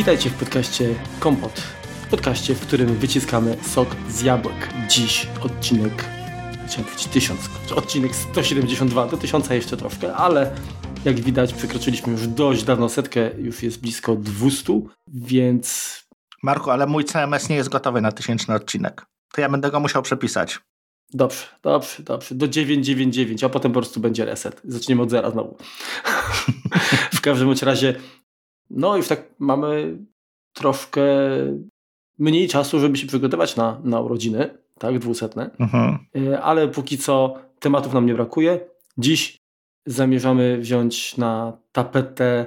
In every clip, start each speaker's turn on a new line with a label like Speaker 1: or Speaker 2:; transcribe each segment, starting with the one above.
Speaker 1: Witajcie w podcaście Kompot. W podcaście, w którym wyciskamy sok z jabłek. Dziś odcinek, chciałem powiedzieć 1000, odcinek 172, do 1000 jeszcze troszkę, ale jak widać przekroczyliśmy już dość dawno setkę, już jest blisko 200, więc...
Speaker 2: Marku, ale mój CMS nie jest gotowy na tysięczny odcinek. To ja będę go musiał przepisać.
Speaker 1: Dobrze, dobrze, dobrze. Do 999, a potem po prostu będzie reset. Zaczniemy od zera znowu. w każdym razie, no już tak mamy troszkę mniej czasu, żeby się przygotować na, na urodziny, tak, dwusetne. Mhm. E, ale póki co tematów nam nie brakuje. Dziś zamierzamy wziąć na tapetę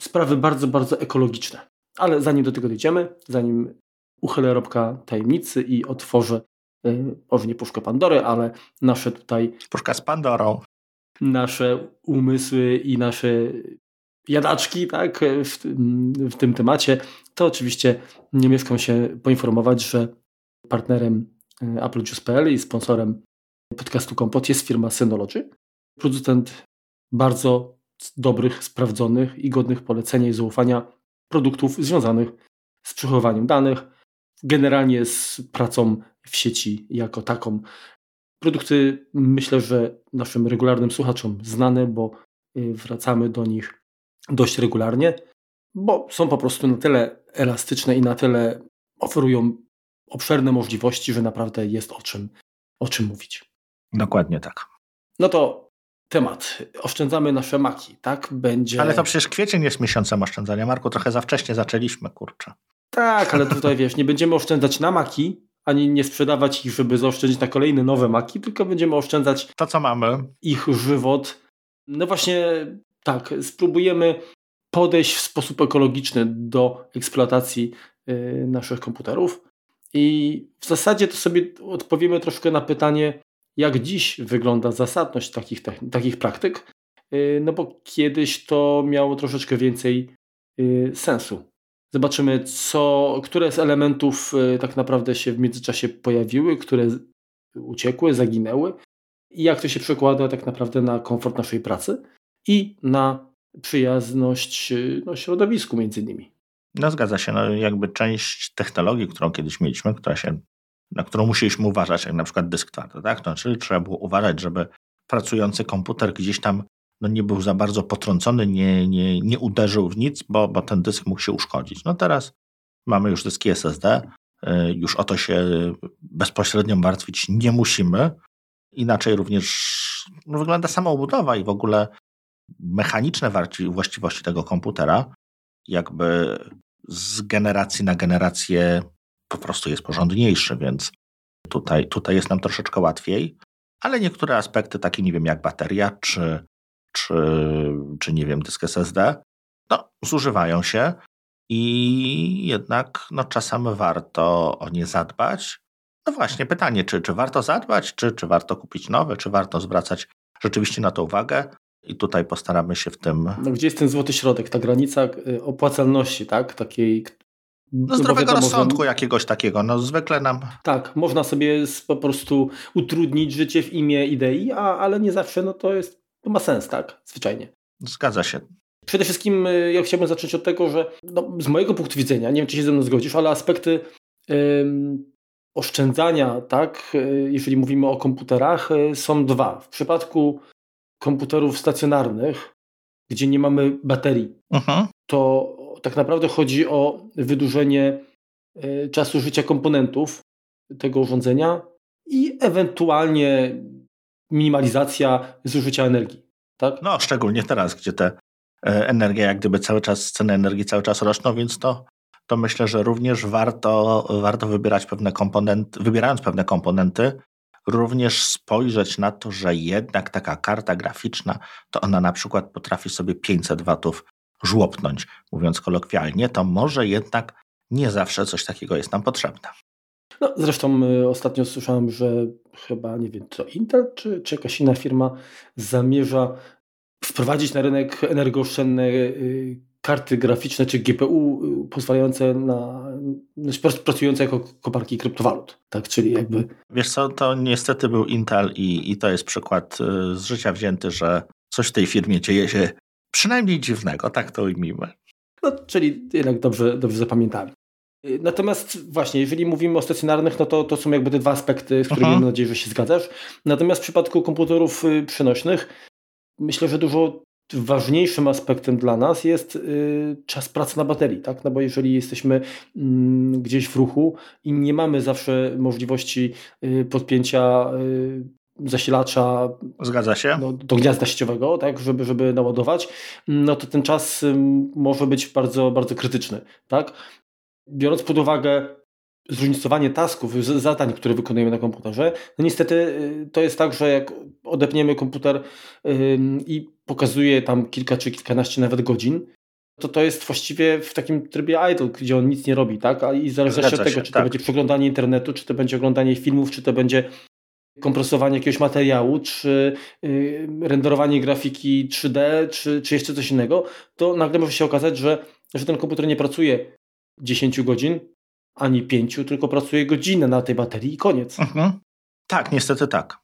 Speaker 1: sprawy bardzo, bardzo ekologiczne. Ale zanim do tego dojdziemy, zanim uchylę robka tajemnicy i otworzę może nie puszkę Pandory, ale nasze tutaj...
Speaker 2: Puszka z Pandorą.
Speaker 1: Nasze umysły i nasze jadaczki tak, w, w tym temacie, to oczywiście nie mieszkam się poinformować, że partnerem e, Apple Juice.pl i sponsorem podcastu Kompot jest firma Synology. Producent bardzo dobrych, sprawdzonych i godnych polecenia i zaufania produktów związanych z przechowywaniem danych, generalnie z pracą w sieci jako taką. Produkty myślę, że naszym regularnym słuchaczom znane, bo y, wracamy do nich dość regularnie, bo są po prostu na tyle elastyczne i na tyle oferują obszerne możliwości, że naprawdę jest o czym, o czym mówić.
Speaker 2: Dokładnie tak.
Speaker 1: No to temat. Oszczędzamy nasze maki, tak? Będzie...
Speaker 2: Ale to przecież kwiecień jest miesiącem oszczędzania. Marku, trochę za wcześnie zaczęliśmy, kurczę.
Speaker 1: Tak, ale tutaj wiesz, nie będziemy oszczędzać na maki, ani nie sprzedawać ich, żeby zaoszczędzić na kolejne nowe maki, tylko będziemy oszczędzać
Speaker 2: to, co mamy.
Speaker 1: Ich żywot. No właśnie tak, spróbujemy podejść w sposób ekologiczny do eksploatacji y, naszych komputerów. I w zasadzie to sobie odpowiemy troszkę na pytanie, jak dziś wygląda zasadność takich, takich praktyk, y, no bo kiedyś to miało troszeczkę więcej y, sensu. Zobaczymy, co, które z elementów tak naprawdę się w międzyczasie pojawiły, które uciekły, zaginęły i jak to się przekłada tak naprawdę na komfort naszej pracy i na przyjazność no, środowisku między innymi.
Speaker 2: No zgadza się, no jakby część technologii, którą kiedyś mieliśmy, która się, na którą musieliśmy uważać, jak na przykład dysk twardy, tak? To znaczy trzeba było uważać, żeby pracujący komputer gdzieś tam no nie był za bardzo potrącony, nie, nie, nie uderzył w nic, bo, bo ten dysk mógł się uszkodzić. No teraz mamy już dyski SSD, y, już o to się bezpośrednio martwić nie musimy. Inaczej również no, wygląda sama obudowa i w ogóle mechaniczne właściwości tego komputera, jakby z generacji na generację po prostu jest porządniejszy, więc tutaj, tutaj jest nam troszeczkę łatwiej. Ale niektóre aspekty, takie nie wiem, jak bateria, czy czy, czy nie wiem, dysk SSD, no, zużywają się i jednak no, czasem warto o nie zadbać. No właśnie, pytanie, czy, czy warto zadbać, czy, czy warto kupić nowe, czy warto zwracać rzeczywiście na to uwagę. I tutaj postaramy się w tym.
Speaker 1: No, gdzie jest ten złoty środek, ta granica y, opłacalności, tak? Takiej.
Speaker 2: No, zdrowego wiadomo, rozsądku że... jakiegoś takiego. No zwykle nam.
Speaker 1: Tak, można sobie po prostu utrudnić życie w imię idei, a, ale nie zawsze no to jest to ma sens, tak? Zwyczajnie.
Speaker 2: Zgadza się.
Speaker 1: Przede wszystkim y, ja chciałbym zacząć od tego, że no, z mojego punktu widzenia, nie wiem czy się ze mną zgodzisz, ale aspekty ym, oszczędzania, tak, y, jeżeli mówimy o komputerach, są dwa. W przypadku komputerów stacjonarnych, gdzie nie mamy baterii, uh-huh. to tak naprawdę chodzi o wydłużenie czasu życia komponentów tego urządzenia i ewentualnie minimalizacja zużycia energii. Tak?
Speaker 2: No, szczególnie teraz, gdzie te e, energia, jak gdyby cały czas, ceny energii cały czas rosną, więc to, to myślę, że również warto, warto wybierać pewne komponenty, wybierając pewne komponenty, również spojrzeć na to, że jednak taka karta graficzna, to ona na przykład potrafi sobie 500 watów żłopnąć, mówiąc kolokwialnie, to może jednak nie zawsze coś takiego jest nam potrzebne.
Speaker 1: No, zresztą y, ostatnio słyszałem, że chyba, nie wiem, to Intel czy, czy jakaś inna firma zamierza wprowadzić na rynek energooszczędne y, karty graficzne czy GPU y, pozwalające na, pracujące jako koparki kryptowalut. Tak, czyli jakby...
Speaker 2: Wiesz co, to niestety był Intel i, i to jest przykład z życia wzięty, że coś w tej firmie dzieje się przynajmniej dziwnego, tak to ujmijmy.
Speaker 1: No, czyli jednak dobrze, dobrze zapamiętałem. Natomiast właśnie, jeżeli mówimy o stacjonarnych, no to, to są jakby te dwa aspekty, z którymi mhm. mam nadzieję, że się zgadzasz. Natomiast w przypadku komputerów y, przenośnych myślę, że dużo ważniejszym aspektem dla nas jest y, czas pracy na baterii, tak? No bo jeżeli jesteśmy mm, gdzieś w ruchu i nie mamy zawsze możliwości y, podpięcia zasilacza
Speaker 2: Zgadza się.
Speaker 1: No, do gniazda sieciowego, tak, żeby, żeby naładować, no to ten czas może być bardzo, bardzo krytyczny. Tak? biorąc pod uwagę zróżnicowanie tasków, zadań, które wykonujemy na komputerze, no niestety y, to jest tak, że jak odepniemy komputer i pokazuje tam kilka czy kilkanaście nawet godzin, to to jest właściwie w takim trybie idle, gdzie on nic nie robi, tak? I zależy od tego, czy to tak. będzie przeglądanie internetu, czy to będzie oglądanie filmów, czy to będzie kompresowanie jakiegoś materiału, czy y, renderowanie grafiki 3D, czy, czy jeszcze coś innego, to nagle może się okazać, że, że ten komputer nie pracuje 10 godzin, ani 5, tylko pracuje godzinę na tej baterii i koniec. Mhm.
Speaker 2: Tak, niestety tak.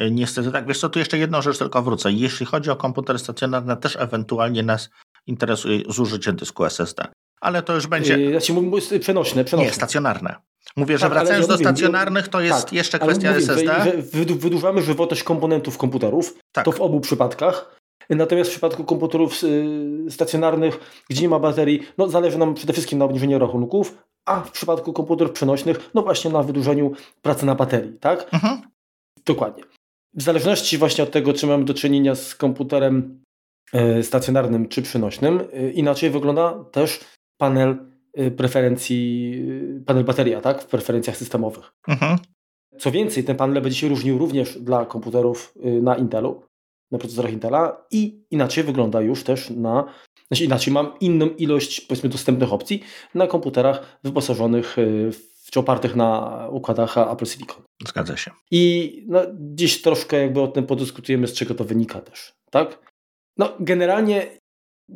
Speaker 2: E, niestety tak. Wiesz co, tu jeszcze jedną rzecz tylko wrócę. Jeśli chodzi o komputery stacjonarne, też ewentualnie nas interesuje zużycie dysku SSD. Ale to już będzie...
Speaker 1: Yy, znaczy, mówię przenośne, przenośne.
Speaker 2: Nie, stacjonarne. Mówię, że tak, wracając ja do mówię, stacjonarnych, to jest tak, jeszcze kwestia mówię, SSD.
Speaker 1: Że, że wydłużamy żywotność komponentów komputerów. Tak. To w obu przypadkach. Natomiast w przypadku komputerów y, stacjonarnych, gdzie nie ma baterii, no zależy nam przede wszystkim na obniżeniu rachunków, a w przypadku komputerów przenośnych, no właśnie na wydłużeniu pracy na baterii, tak? Mhm. Dokładnie. W zależności właśnie od tego, czy mamy do czynienia z komputerem y, stacjonarnym czy przenośnym, y, inaczej wygląda też panel preferencji, panel bateria, tak? W preferencjach systemowych. Mhm. Co więcej, ten panel będzie się różnił również dla komputerów na Intelu na procesorach Intela i inaczej wygląda już też na, znaczy inaczej mam inną ilość powiedzmy dostępnych opcji na komputerach wyposażonych w, czy opartych na układach Apple Silicon.
Speaker 2: Zgadza się.
Speaker 1: I no, dziś troszkę jakby o tym podyskutujemy, z czego to wynika też, tak? No generalnie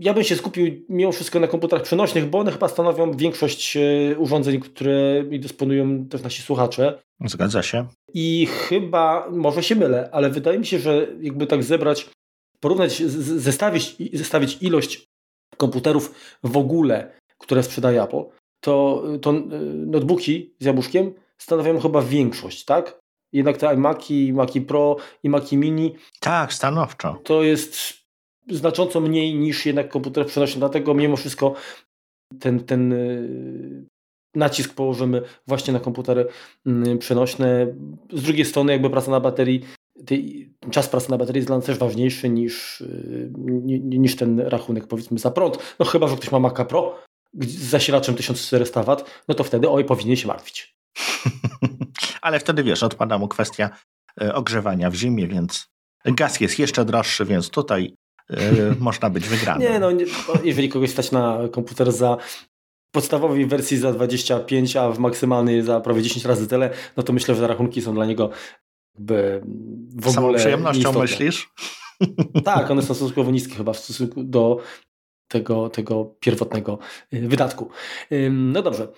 Speaker 1: ja bym się skupił mimo wszystko na komputerach przenośnych, bo one chyba stanowią większość e, urządzeń, które dysponują też nasi słuchacze.
Speaker 2: Zgadza się.
Speaker 1: I chyba, może się mylę, ale wydaje mi się, że jakby tak zebrać, porównać, zestawić, zestawić ilość komputerów w ogóle, które sprzedaje Apple, to, to e, notebooki z jabłuszkiem stanowią chyba większość, tak? Jednak te iMaki, Maki Pro i Maki Mini.
Speaker 2: Tak, stanowczo.
Speaker 1: To jest znacząco mniej niż jednak komputer przenośny, dlatego mimo wszystko ten, ten y, nacisk położymy właśnie na komputery mm, przenośne. Z drugiej strony jakby praca na baterii, czas pracy na baterii jest dla nas też ważniejszy niż, y, niż ten rachunek powiedzmy za prąd. No chyba, że ktoś ma Maca Pro z zasilaczem 1400 W, no to wtedy oj, powinien się martwić.
Speaker 2: Ale wtedy wiesz, odpada mu kwestia y, ogrzewania w zimie, więc gaz jest jeszcze droższy, więc tutaj E, można być wygrany.
Speaker 1: Nie, no, nie, jeżeli kogoś stać na komputer za podstawowej wersji za 25, a w maksymalnej za prawie 10 razy tyle, no to myślę, że rachunki są dla niego jakby w
Speaker 2: Samą ogóle przyjemnością istotne. myślisz?
Speaker 1: Tak, one są stosunkowo niskie chyba w stosunku do tego, tego pierwotnego y, wydatku. No dobrze,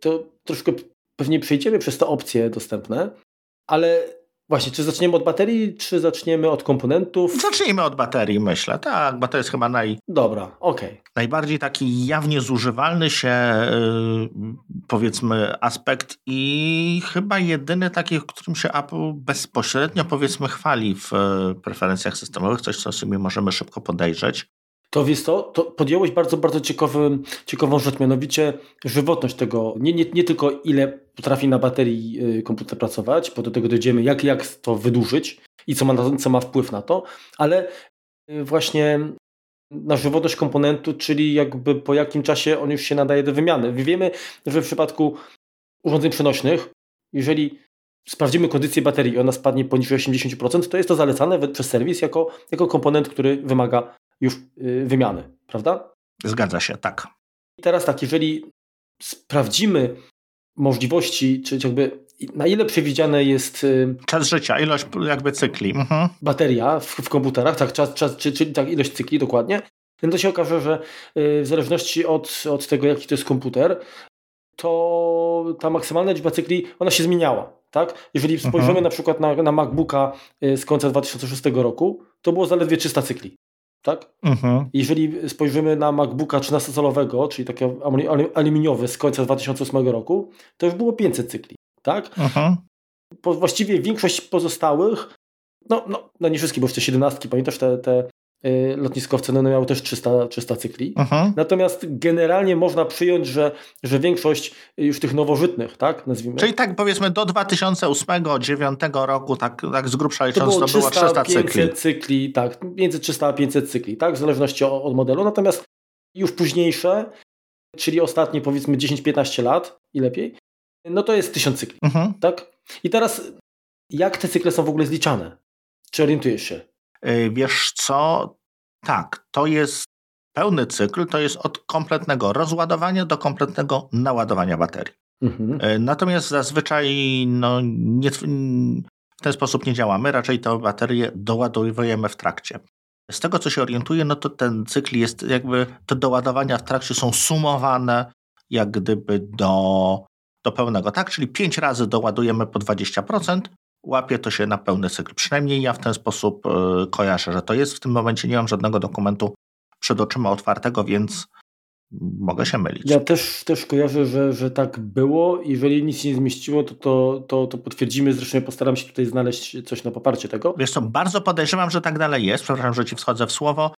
Speaker 1: to troszkę pewnie przejdziemy przez te opcje dostępne, ale Właśnie, czy zaczniemy od baterii, czy zaczniemy od komponentów?
Speaker 2: Zacznijmy od baterii, myślę, tak, bo to jest chyba naj...
Speaker 1: Dobra, okej. Okay.
Speaker 2: Najbardziej taki jawnie zużywalny się, yy, powiedzmy, aspekt i chyba jedyny taki, którym się Apple bezpośrednio, powiedzmy, chwali w yy, preferencjach systemowych, coś, co sobie możemy szybko podejrzeć.
Speaker 1: To wiesz to, to podjąłeś bardzo, bardzo ciekawy, ciekawą rzecz, mianowicie żywotność tego, nie, nie, nie tylko ile potrafi na baterii y, komputer pracować, bo do tego dojdziemy, jak, jak to wydłużyć i co ma, co ma wpływ na to, ale y, właśnie na żywotność komponentu, czyli jakby po jakim czasie on już się nadaje do wymiany. Wiemy, że w przypadku urządzeń przenośnych, jeżeli sprawdzimy kondycję baterii i ona spadnie poniżej 80%, to jest to zalecane przez serwis jako, jako komponent, który wymaga już y, wymiany, prawda?
Speaker 2: Zgadza się, tak.
Speaker 1: I teraz tak, jeżeli sprawdzimy możliwości, czy jakby na ile przewidziane jest y,
Speaker 2: czas życia, ilość jakby cykli. Mhm.
Speaker 1: Bateria w, w, komputerach, tak, czas, czas, czy, czyli tak, ilość cykli dokładnie, to się okaże, że y, w zależności od, od tego, jaki to jest komputer, to ta maksymalna liczba cykli, ona się zmieniała. Tak? Jeżeli spojrzymy mhm. na przykład na, na MacBooka z końca 2006 roku, to było zaledwie 300 cykli. Tak? Mhm. Jeżeli spojrzymy na MacBooka 13-calowego, czyli takiego aluminiowy z końca 2008 roku, to już było 500 cykli. Tak? Mhm. właściwie większość pozostałych, no, no, no nie wszystkie, bo jeszcze 17, pamiętasz te, te lotniskowce no, miały też 300, 300 cykli. Mhm. Natomiast generalnie można przyjąć, że, że większość już tych nowożytnych, tak, nazwijmy.
Speaker 2: Czyli tak powiedzmy do 2008-2009 roku, tak, tak z grubsza licząc, to było 300, to było 300 cykli.
Speaker 1: cykli. Tak, między 300 a 500 cykli, tak, w zależności od modelu. Natomiast już późniejsze, czyli ostatnie powiedzmy 10-15 lat i lepiej, no to jest 1000 cykli, mhm. tak? I teraz jak te cykle są w ogóle zliczane? Czy orientujesz się?
Speaker 2: Y, wiesz co? Tak, to jest pełny cykl, to jest od kompletnego rozładowania do kompletnego naładowania baterii. Mhm. Y, natomiast zazwyczaj no, nie, w ten sposób nie działamy, raczej tę baterię doładowujemy w trakcie. Z tego, co się orientuję, no to ten cykl jest jakby, te doładowania w trakcie są sumowane jak gdyby do, do pełnego, tak? Czyli 5 razy doładujemy po 20%, łapie to się na pełny cykl. Przynajmniej ja w ten sposób e, kojarzę, że to jest w tym momencie. Nie mam żadnego dokumentu przed oczyma otwartego, więc mogę się mylić.
Speaker 1: Ja też, też kojarzę, że, że tak było. Jeżeli nic się nie zmieściło, to, to, to, to potwierdzimy. Zresztą postaram się tutaj znaleźć coś na poparcie tego.
Speaker 2: Wiesz co, bardzo podejrzewam, że tak dalej jest. Przepraszam, że ci wchodzę w słowo.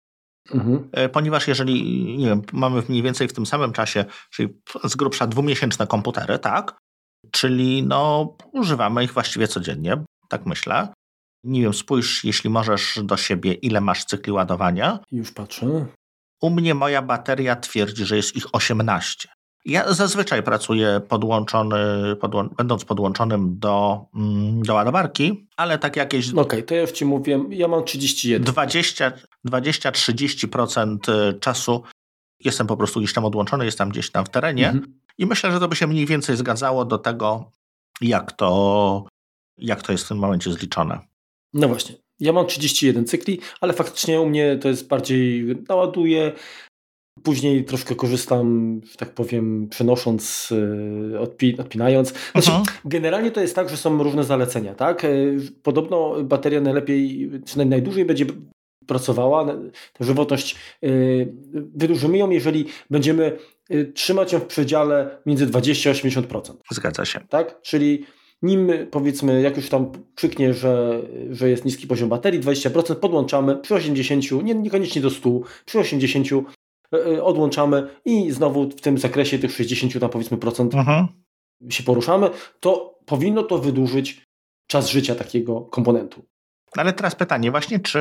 Speaker 2: Mhm. E, ponieważ jeżeli, nie wiem, mamy mniej więcej w tym samym czasie, czyli z grubsza dwumiesięczne komputery, tak? Czyli no, używamy ich właściwie codziennie, tak myślę. Nie wiem, spójrz, jeśli możesz do siebie, ile masz cykli ładowania.
Speaker 1: Już patrzę.
Speaker 2: U mnie moja bateria twierdzi, że jest ich 18. Ja zazwyczaj pracuję podłączony, podłą będąc podłączonym do, mm, do ładowarki, ale tak jakieś.
Speaker 1: Okej, okay, to ja już ci mówię, ja mam 31.
Speaker 2: 20-30% czasu jestem po prostu gdzieś tam odłączony, jestem gdzieś tam w terenie mhm. I myślę, że to by się mniej więcej zgadzało do tego, jak to, jak to jest w tym momencie zliczone.
Speaker 1: No właśnie. Ja mam 31 cykli, ale faktycznie u mnie to jest bardziej naładuję, Później troszkę korzystam, tak powiem, przenosząc, e, odpi odpinając. Znaczy, mhm. Generalnie to jest tak, że są różne zalecenia. Tak? E, podobno bateria najlepiej, czy najdłużej będzie pracowała, tę żywotność y, wydłużymy ją, jeżeli będziemy y, trzymać ją w przedziale między 20 a 80%.
Speaker 2: Zgadza się.
Speaker 1: Tak? Czyli nim powiedzmy, jak już tam krzyknie, że, że jest niski poziom baterii, 20% podłączamy, przy 80, nie, niekoniecznie do 100, przy 80 y, odłączamy i znowu w tym zakresie tych 60 tam powiedzmy procent mhm. się poruszamy, to powinno to wydłużyć czas życia takiego komponentu.
Speaker 2: Ale teraz pytanie właśnie, czy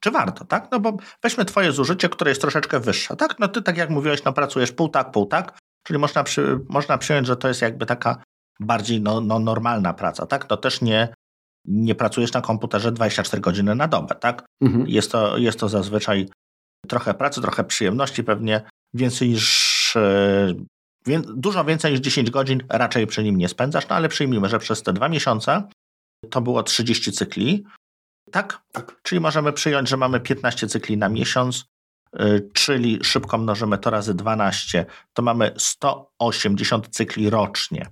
Speaker 2: czy warto, tak? No bo weźmy twoje zużycie, które jest troszeczkę wyższe, tak? No ty, tak jak mówiłeś, no pracujesz pół tak, pół tak, czyli można, przy, można przyjąć, że to jest jakby taka bardziej no, no normalna praca, tak? No też nie, nie pracujesz na komputerze 24 godziny na dobę, tak? Mhm. Jest, to, jest to zazwyczaj trochę pracy, trochę przyjemności, pewnie więcej niż Wie, dużo więcej niż 10 godzin raczej przy nim nie spędzasz, no ale przyjmijmy, że przez te dwa miesiące to było 30 cykli, tak? tak. Czyli możemy przyjąć, że mamy 15 cykli na miesiąc, y, czyli szybko mnożymy to razy 12, to mamy 180 cykli rocznie.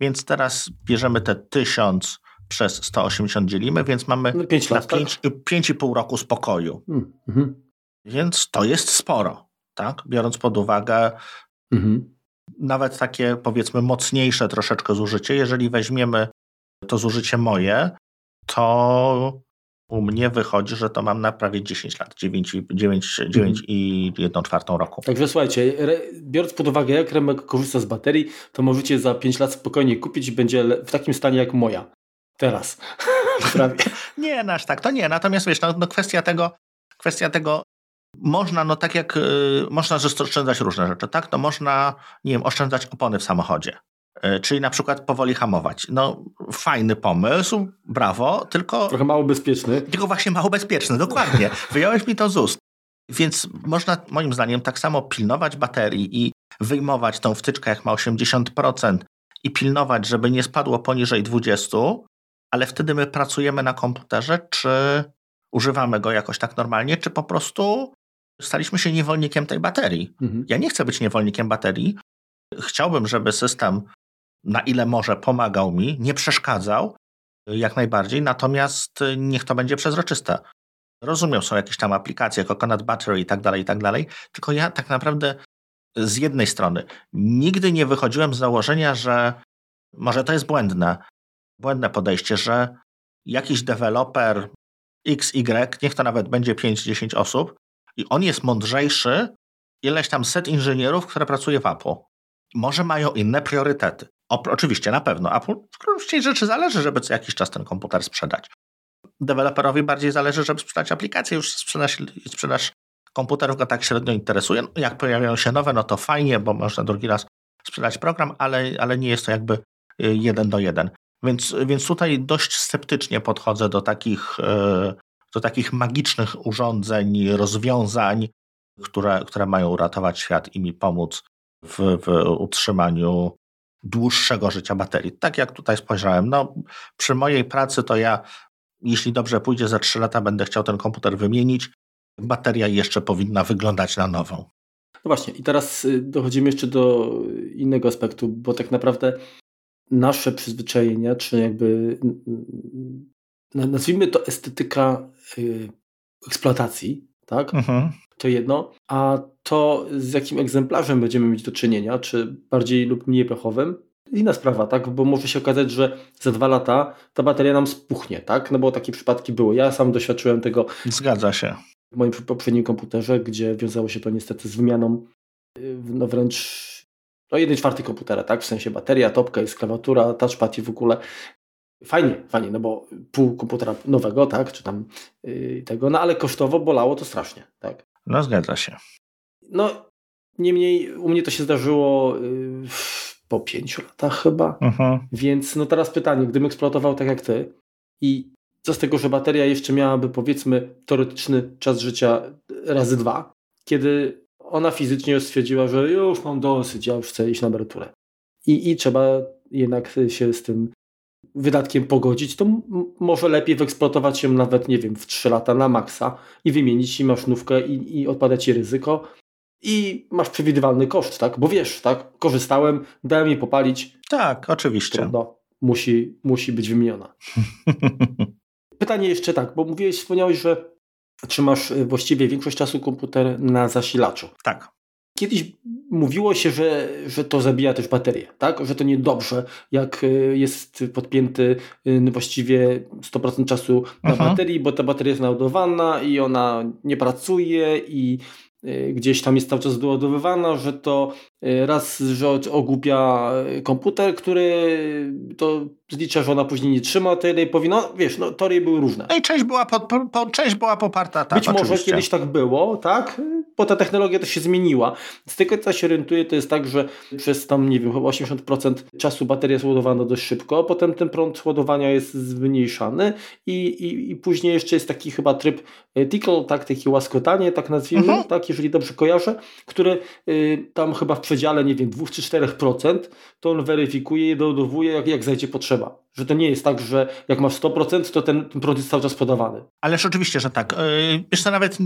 Speaker 2: Więc teraz bierzemy te 1000 przez 180 dzielimy, więc mamy
Speaker 1: no 5 lat,
Speaker 2: 5,5 tak? roku spokoju. Mm, mhm. Więc to jest sporo, tak? Biorąc pod uwagę mhm. nawet takie powiedzmy mocniejsze troszeczkę zużycie. Jeżeli weźmiemy to zużycie moje, to u mnie wychodzi, że to mam na prawie 10 lat, 9, 9, 9 mhm. i 1 czwartą roku.
Speaker 1: Także słuchajcie, biorąc pod uwagę, jak Remek korzysta z baterii, to możecie za 5 lat spokojnie kupić i będzie w takim stanie jak moja. Teraz.
Speaker 2: nie, nasz tak, to nie. Natomiast wiesz, no, no kwestia tego, kwestia tego, można, no tak jak, y, można oszczędzać różne rzeczy, tak? No można, nie wiem, oszczędzać opony w samochodzie. E, czyli na przykład powoli hamować. No, fajny pomysł, brawo, tylko.
Speaker 1: Trochę mało bezpieczny.
Speaker 2: Tylko właśnie mało bezpieczny, dokładnie. Wyjąłeś mi to z ust. Więc można, moim zdaniem, tak samo pilnować baterii i wyjmować tą wtyczkę, jak ma 80%, i pilnować, żeby nie spadło poniżej 20%, ale wtedy my pracujemy na komputerze, czy używamy go jakoś tak normalnie, czy po prostu staliśmy się niewolnikiem tej baterii. Mhm. Ja nie chcę być niewolnikiem baterii. Chciałbym, żeby system na ile może pomagał mi, nie przeszkadzał jak najbardziej, natomiast niech to będzie przezroczyste. Rozumiem, są jakieś tam aplikacje, Coconut Battery i tak dalej, i tak dalej, tylko ja tak naprawdę z jednej strony nigdy nie wychodziłem z założenia, że może to jest błędne, błędne podejście, że jakiś deweloper XY, niech to nawet będzie 5-10 osób, i on jest mądrzejszy ileś tam set inżynierów, które pracuje w Apple. Może mają inne priorytety. Oczywiście, na pewno. Apple w gruncie rzeczy zależy, żeby co jakiś czas ten komputer sprzedać. Deweloperowi bardziej zależy, żeby sprzedać aplikację, już sprzedaż, sprzedaż komputerów go tak średnio interesuje. No, jak pojawiają się nowe, no to fajnie, bo można drugi raz sprzedać program, ale, ale nie jest to jakby y, jeden do jeden. Więc, więc tutaj dość sceptycznie podchodzę do takich, y, do takich magicznych urządzeń, rozwiązań, które, które mają uratować świat i mi pomóc w, w utrzymaniu dłuższego życia baterii. Tak jak tutaj spojrzałem, no, przy mojej pracy to ja, jeśli dobrze pójdzie, za 3 lata będę chciał ten komputer wymienić. Bateria jeszcze powinna wyglądać na nową.
Speaker 1: No właśnie, i teraz y, dochodzimy jeszcze do innego aspektu, bo tak naprawdę nasze przyzwyczajenia, czy jakby nazwijmy to estetyka y, eksploatacji, tak? Mhm. To jedno, a to z jakim egzemplarzem będziemy mieć do czynienia, czy bardziej lub mniej pechowym, inna sprawa, tak? Bo może się okazać, że za dwa lata ta bateria nam spuchnie, tak? No bo takie przypadki były. Ja sam doświadczyłem tego.
Speaker 2: Zgadza się.
Speaker 1: W moim poprzednim komputerze, gdzie wiązało się to niestety z wymianą, y, no wręcz no 1 czwarty komputera, tak? W sensie bateria, topka, jest klawiatura, touchpad i w ogóle. Fajnie, fajnie, no bo pół komputera nowego, tak? Czy tam yy, tego, no ale kosztowo bolało to strasznie, tak?
Speaker 2: No zgadza się.
Speaker 1: No, niemniej u mnie to się zdarzyło yy, po pięciu latach chyba. Uh-huh. Więc no teraz pytanie, gdybym eksploatował tak jak ty i co z tego, że bateria jeszcze miałaby powiedzmy teoretyczny czas życia razy dwa, kiedy ona fizycznie stwierdziła, że już mam dosyć, ja już chcę iść na emeryturę. I, i trzeba jednak się z tym wydatkiem pogodzić, to może lepiej wyeksploatować ją nawet, nie wiem, w 3 lata na maksa i wymienić i masz nówkę i, i odpada ci ryzyko i masz przewidywalny koszt, tak? Bo wiesz, tak? Korzystałem, dałem jej popalić.
Speaker 2: Tak, oczywiście.
Speaker 1: Trudno. Musi, musi być wymieniona. Pytanie jeszcze tak, bo mówiłeś, wspomniałeś, że trzymasz y, właściwie większość czasu komputer na zasilaczu.
Speaker 2: Tak.
Speaker 1: Kiedyś mówiło się, że, że to zabija też baterię, tak? że to niedobrze, jak y, jest podpięty y, właściwie 100% czasu na Aha. Baterii, bo ta bateria jest naładowana i ona nie pracuje i Y, gdzieś tam jest cały czas doładowywana, że to raz, że ogłupia y, komputer, który to zlicza, że ona później nie trzyma tej powinna, no, wiesz, no teorie były różne.
Speaker 2: No i część była, po, po, część była poparta, tak,
Speaker 1: Być oczywiście. może kiedyś tak było, tak, bo ta technologia też się zmieniła. Z tego co się orientuję, to jest tak, że przez tam, nie wiem, chyba 80% czasu bateria jest ładowana dość szybko, potem ten prąd ładowania jest zmniejszany i, i, i później jeszcze jest taki chyba tryb tickle, tak, takie łaskotanie, tak nazwijmy, mhm. tak, jeżeli dobrze kojarzę, który y, tam chyba w przedziale, nie wiem, 2 czy 4%, to on weryfikuje i dodowuje, jak, jak zajdzie potrzeba. Że to nie jest tak, że jak masz 100%, to ten, produkt jest cały czas podawany.
Speaker 2: Ależ oczywiście, że tak. Yy, jeszcze nawet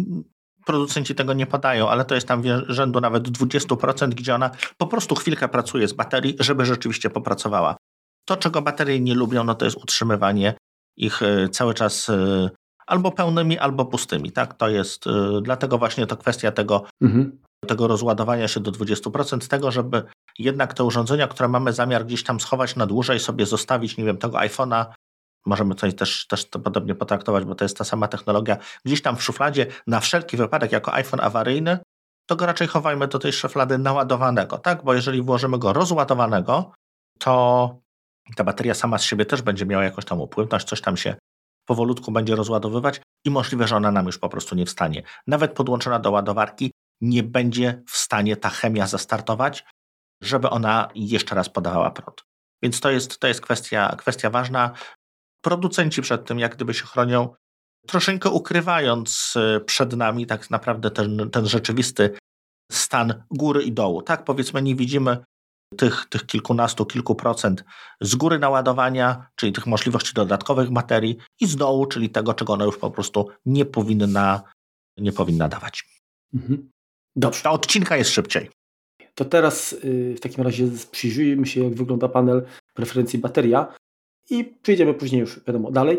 Speaker 2: producenci tego nie podają, ale to jest tam rzędu nawet 20%, gdzie ona po prostu chwilkę pracuje z baterii, żeby rzeczywiście popracowała. To, czego baterie nie lubią, no to jest utrzymywanie ich y, cały czas y, albo pełnymi, albo pustymi. Tak? To jest, y, dlatego właśnie to kwestia tego, mhm. tego rozładowania się do 20%, tego, żeby jednak te urządzenia, które mamy zamiar gdzieś tam schować na dłużej, sobie zostawić, nie wiem, tego iPhone'a, możemy tutaj też, też to podobnie potraktować, bo to jest ta sama technologia, gdzieś tam w szufladzie na wszelki wypadek jako iPhone awaryjny, to go raczej chowajmy do tej szuflady naładowanego, tak? Bo jeżeli włożymy go rozładowanego, to ta bateria sama z siebie też będzie miała jakąś tam upływność, coś tam się powolutku będzie rozładowywać i możliwe, że ona nam już po prostu nie wstanie. Nawet podłączona do ładowarki nie będzie w stanie ta chemia zastartować, żeby ona jeszcze raz podawała prąd. Więc to jest, to jest kwestia, kwestia ważna. Producenci przed tym jak gdyby się chronią, troszeczkę ukrywając y, przed nami tak naprawdę ten, ten rzeczywisty stan góry i dołu. Tak, powiedzmy, nie widzimy tych, tych kilkunastu, kilku procent z góry naładowania, czyli tych możliwości dodatkowych materii i z dołu, czyli tego, czego ona już po prostu nie powinna, nie powinna dawać. Mhm. Dobrze. Ta odcinka jest szybciej.
Speaker 1: To teraz y, w takim razie przyjrzyjmy się, jak wygląda panel preferencji bateria i przejdziemy później już, wiadomo, dalej.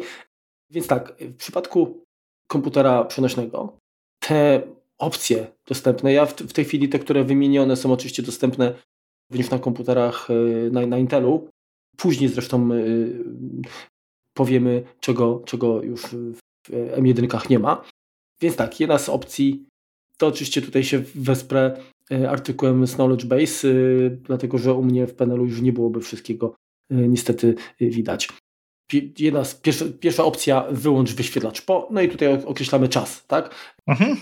Speaker 1: Więc tak, w przypadku komputera przenośnego. Te opcje dostępne, ja w, w tej chwili te, które wymienione są oczywiście dostępne również na komputerach y, na, na Intelu. Później zresztą y, powiemy, czego, czego już w M1 nie ma. Więc tak, jedna z opcji to oczywiście tutaj się wesprę y, artykułem z Knowledge Base, dlatego że u mnie w panelu już nie byłoby wszystkiego niestety widać. Jedna z, pierwsza, pierwsza opcja wyłącz wyświetlacz po, no i tutaj określamy czas, tak? Mhm.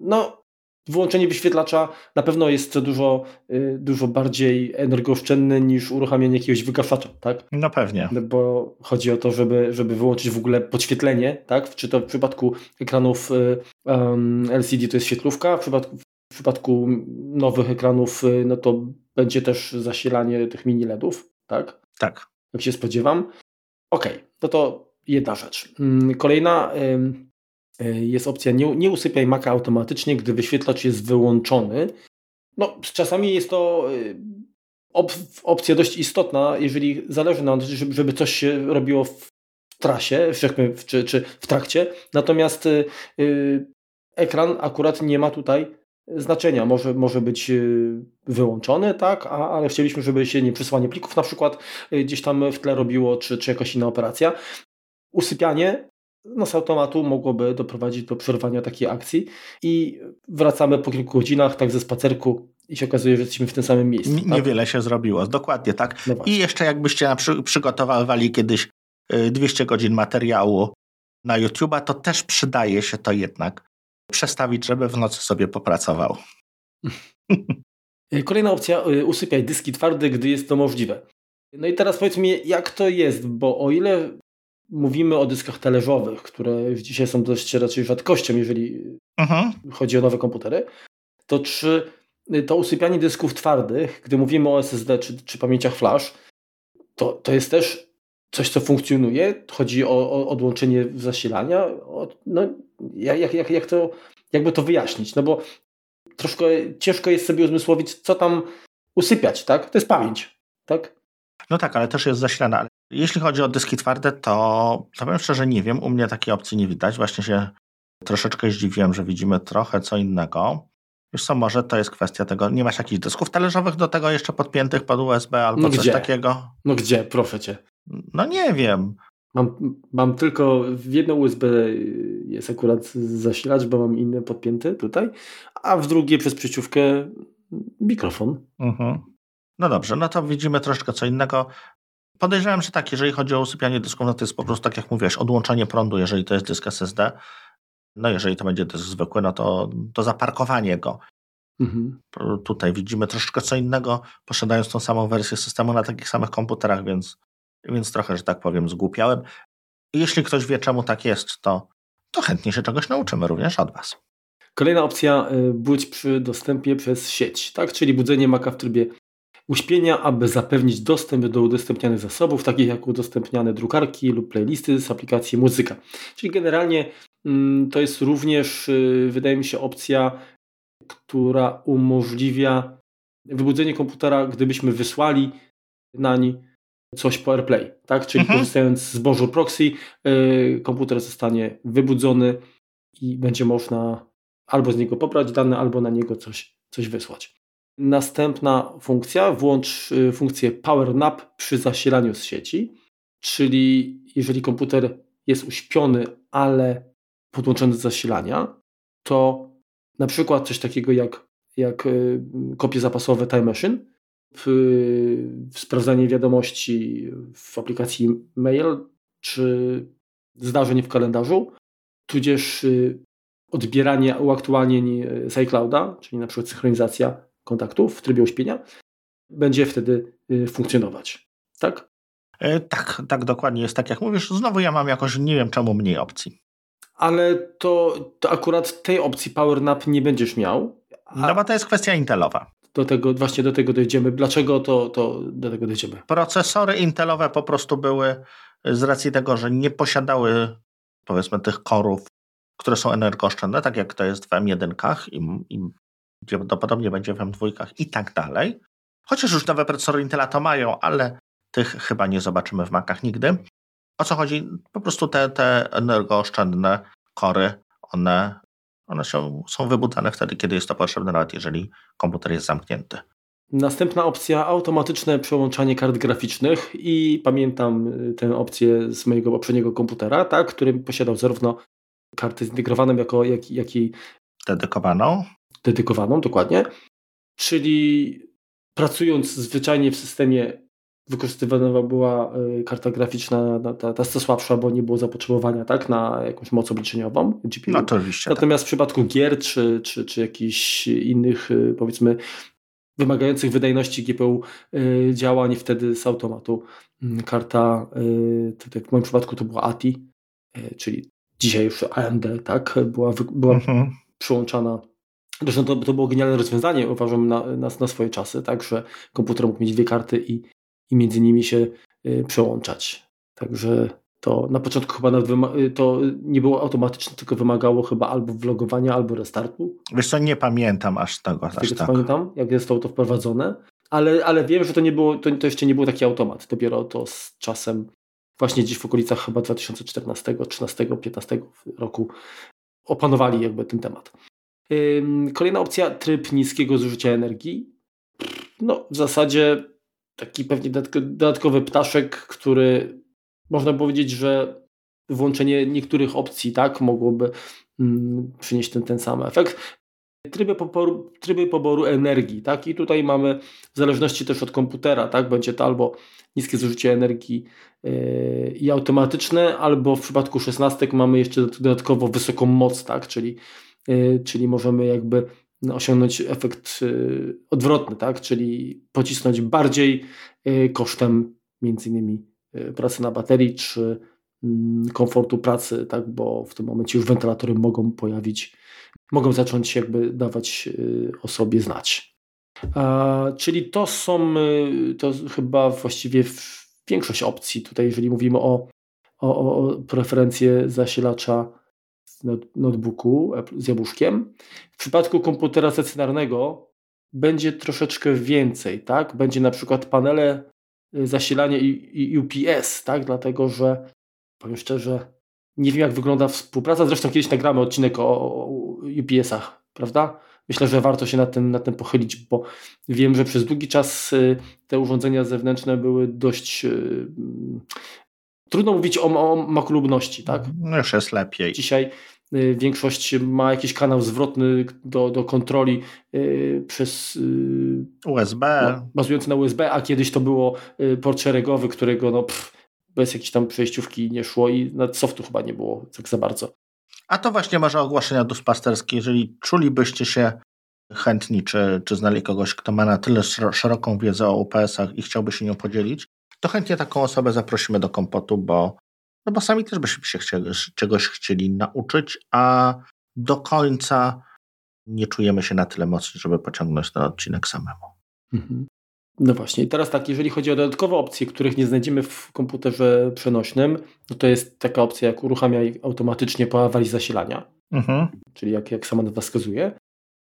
Speaker 1: No, wyłączenie wyświetlacza na pewno jest dużo, y, dużo bardziej energooszczędne niż uruchamianie jakiegoś wygaszacza, tak?
Speaker 2: No pewnie.
Speaker 1: No bo chodzi o to, żeby, żeby wyłączyć w ogóle podświetlenie, tak? Czy to w przypadku ekranów um, LCD to jest świetlówka, w przypadku, w przypadku nowych ekranów y, no to będzie też zasilanie tych mini LEDów, tak?
Speaker 2: Tak.
Speaker 1: Jak się spodziewam. Okej, okay, no to jedna rzecz. Mm, kolejna E, jest opcja nie, nie usypiaj Maca automatycznie, gdy wyświetlacz jest wyłączony. No, czasami jest to e, op opcja dość istotna, jeżeli zależy nam, żeby coś się robiło w trasie, czy, czy w trakcie. Natomiast yy, ekran akurat nie ma tutaj znaczenia. Może, może być wyłączony, tak, a, ale chcieliśmy, żeby się nie przesłanie plików na przykład gdzieś tam w tle robiło, czy, czy jakaś inna operacja. Usypianie no z automatu mogłoby doprowadzić do przerwania takiej akcji i wracamy po kilku godzinach, tak ze spacerku i się okazuje, że jesteśmy w tym samym miejscu. Tak?
Speaker 2: Niewiele się zrobiło, dokładnie tak. No I jeszcze jakbyście przy, przygotowywali kiedyś 200 y, godzin materiału na YouTube'a, to też przydaje się to jednak przestawić, żeby w nocy sobie popracował.
Speaker 1: Kolejna opcja, y, usypiaj dyski twarde, gdy jest to możliwe. No i teraz powiedz mi, jak to jest, bo o ile mówimy o dyskach talerzowych, które dzisiaj są dość raczej rzadkością, jeżeli Aha. chodzi o nowe komputery, to czy to usypianie dysków twardych, gdy mówimy o SSD czy, czy pamięciach flash, to, to jest też coś, co funkcjonuje? Chodzi o, o odłączenie zasilania? O, no, jak, jak, jak to, jakby to wyjaśnić? No bo troszkę ciężko jest sobie uzmysłowić, co tam usypiać, tak? To jest pamięć, tak?
Speaker 2: No tak, ale też jest zasilana. Jeśli chodzi o dyski twarde, to powiem szczerze, nie wiem. U mnie takiej opcji nie widać. Właśnie się troszeczkę zdziwiłem, że widzimy trochę co innego. Wiesz co, może to jest kwestia tego, nie masz jakichś dysków talerzowych do tego jeszcze podpiętych pod USB albo no coś gdzie? takiego?
Speaker 1: No gdzie, proszę cię.
Speaker 2: No nie wiem.
Speaker 1: Mam, mam tylko w jedno USB jest akurat zasilacz, bo mam inny podpięty tutaj, a w drugie przez przejściówkę mikrofon. Mhm.
Speaker 2: No dobrze, no to widzimy troszkę co innego. Podejrzewam, że tak, jeżeli chodzi o usypianie dysków, no to jest po prostu, tak jak mówisz, odłączanie prądu, jeżeli to jest dysk SSD. No jeżeli to będzie dysk zwykły, no to, to zaparkowanie go. Mhm. Tutaj widzimy troszeczkę co innego, posiadając tą samą wersję systemu na takich samych komputerach, więc, więc trochę, że tak powiem, zgłupiałem. Jeśli ktoś wie, czemu tak jest, to, to chętnie się czegoś nauczymy również od Was.
Speaker 1: Kolejna opcja, y, budź przy dostępie przez sieć, tak? czyli budzenie Maca w trybie uśpienia, aby zapewnić dostęp do udostępnianych zasobów, takich jak udostępniane drukarki lub playlisty z aplikacji muzyka. Czyli generalnie mm, to jest również, y, wydaje mi się, opcja, która umożliwia wybudzenie komputera, gdybyśmy wysłali nań coś po AirPlay, tak? Czyli mhm. korzystając z Bonjour Proxy, y, komputer zostanie wybudzony i będzie można albo z niego pobrać dane, albo na niego coś, coś wysłać. Następna funkcja, włącz y, funkcję Power Nap przy zasilaniu z sieci, czyli jeżeli komputer jest uśpiony, ale podłączony do zasilania, to na przykład coś takiego jak, jak y, kopie zapasowe Time Machine, sprawdzanie wiadomości w aplikacji mail, czy zdarzeń w kalendarzu, tudzież y, odbieranie uaktualnień iClouda, czyli na przykład synchronizacja kontaktów w trybie uśpienia, będzie wtedy y, funkcjonować. Tak?
Speaker 2: E, tak, tak, dokładnie jest tak jak mówisz. Znowu ja mam jakoś, nie wiem czemu, mniej opcji.
Speaker 1: Ale to, to akurat tej opcji PowerNap nie będziesz miał.
Speaker 2: No bo to jest kwestia intelowa.
Speaker 1: Do tego, właśnie do tego dojdziemy. Dlaczego to, to do tego dojdziemy?
Speaker 2: Procesory intelowe po prostu były z racji tego, że nie posiadały powiedzmy tych korów, które są energooszczędne, tak jak to jest w M1 i, i prawdopodobnie będzie w M2 i tak dalej. Chociaż już nowe procesory Intela to mają, ale tych chyba nie zobaczymy w Macach nigdy. O co chodzi? Po prostu te, te energooszczędne kory, one, one są, są wybudzane wtedy, kiedy jest to potrzebne, nawet jeżeli komputer jest zamknięty.
Speaker 1: Następna opcja automatyczne przełączanie kart graficznych i pamiętam y, tę opcję z mojego poprzedniego komputera, tak, który posiadał zarówno kartę zintegrowaną, jako, jak, jak i
Speaker 2: dedykowaną.
Speaker 1: Dedykowaną, dokładnie. Czyli pracując zwyczajnie w systemie wykorzystywana była y, karta graficzna, ta, ta słabsza, bo nie było zapotrzebowania tak, na jakąś moc obliczeniową GPU.
Speaker 2: No, oczywiście.
Speaker 1: Natomiast tak. w przypadku gier czy, czy, czy jakichś innych y, powiedzmy wymagających wydajności GPU y, działań wtedy z automatu mm, karta, tak w moim przypadku to była ATI, czyli dzisiaj już AMD, tak, była, była mhm. przyłączana Zresztą to, to było genialne rozwiązanie, uważam, na, na, na swoje czasy, tak, że komputer mógł mieć dwie karty i i między nimi się y, przełączać. Także to na początku chyba nawet y, to nie było automatyczne, tylko wymagało chyba albo vlogowania, albo restartu.
Speaker 2: Wiesz co, nie pamiętam aż tego.
Speaker 1: Aż tego tak. pamiętam, jak zostało to wprowadzone, ale, ale wiem, że to nie było, to, to jeszcze nie był taki automat. Dopiero to z czasem, właśnie gdzieś w okolicach chyba 2014, 13, 15 roku opanowali jakby ten temat. Kolejna opcja, tryb niskiego zużycia energii. No, w zasadzie taki pewnie dodatkowy ptaszek, który można powiedzieć, że włączenie niektórych opcji tak mogłoby mm, przynieść ten, ten sam efekt. Tryby poboru, tryby poboru energii, tak? I tutaj mamy w zależności też od komputera, tak? Będzie to albo niskie zużycie energii yy, i automatyczne, albo w przypadku 16 mamy jeszcze dodatkowo wysoką moc, tak? Czyli, czyli możemy jakby no, osiągnąć efekt y, odwrotny, tak? czyli pocisnąć bardziej y, kosztem między innymi y, pracy na baterii czy mm, komfortu pracy, tak? bo w tym momencie już wentylatory mogą pojawić, mogą zacząć jakby dawać o sobie znać. Czyli to są to chyba właściwie większość opcji tutaj, jeżeli mówimy o, o, o preferencje zasilacza notebooku z jabłuszkiem. W przypadku komputera stacjonarnego będzie troszeczkę więcej, tak? Będzie na przykład panele y, zasilania i, UPS, tak? Dlatego, że powiem szczerze, nie wiem jak wygląda współpraca, zresztą kiedyś nagramy odcinek o, o UPS-ach, prawda? Myślę, że warto się nad tym, nad tym pochylić, bo wiem, że przez długi czas y, te urządzenia zewnętrzne były dość y, Trudno mówić o, o makolubności, tak?
Speaker 2: No już jest lepiej.
Speaker 1: Dzisiaj y, większość ma jakiś kanał zwrotny do, do kontroli y, przez
Speaker 2: y, USB. No,
Speaker 1: bazujący na USB, a kiedyś to było y, port szeregowy, którego no, pff, bez jakiejś tam przejściówki nie szło i nawet softu chyba nie było tak za bardzo.
Speaker 2: A to właśnie może ogłoszenia duszpasterskie. Jeżeli czulibyście się chętni, czy, czy znali kogoś, kto ma na tyle szeroką wiedzę o UPS-ach i chciałby się nią podzielić, to chętnie taką osobę zaprosimy do kompotu, bo, no bo sami też byśmy się chcieli, czegoś chcieli nauczyć, a do końca nie czujemy się na tyle mocni, żeby pociągnąć ten odcinek samemu. Mhm.
Speaker 1: No właśnie, i teraz tak, jeżeli chodzi o dodatkowe opcje, których nie znajdziemy w komputerze przenośnym, no to jest taka opcja jak uruchamiaj automatycznie po awarii zasilania, mhm. czyli jak, jak sama nazwa wskazuje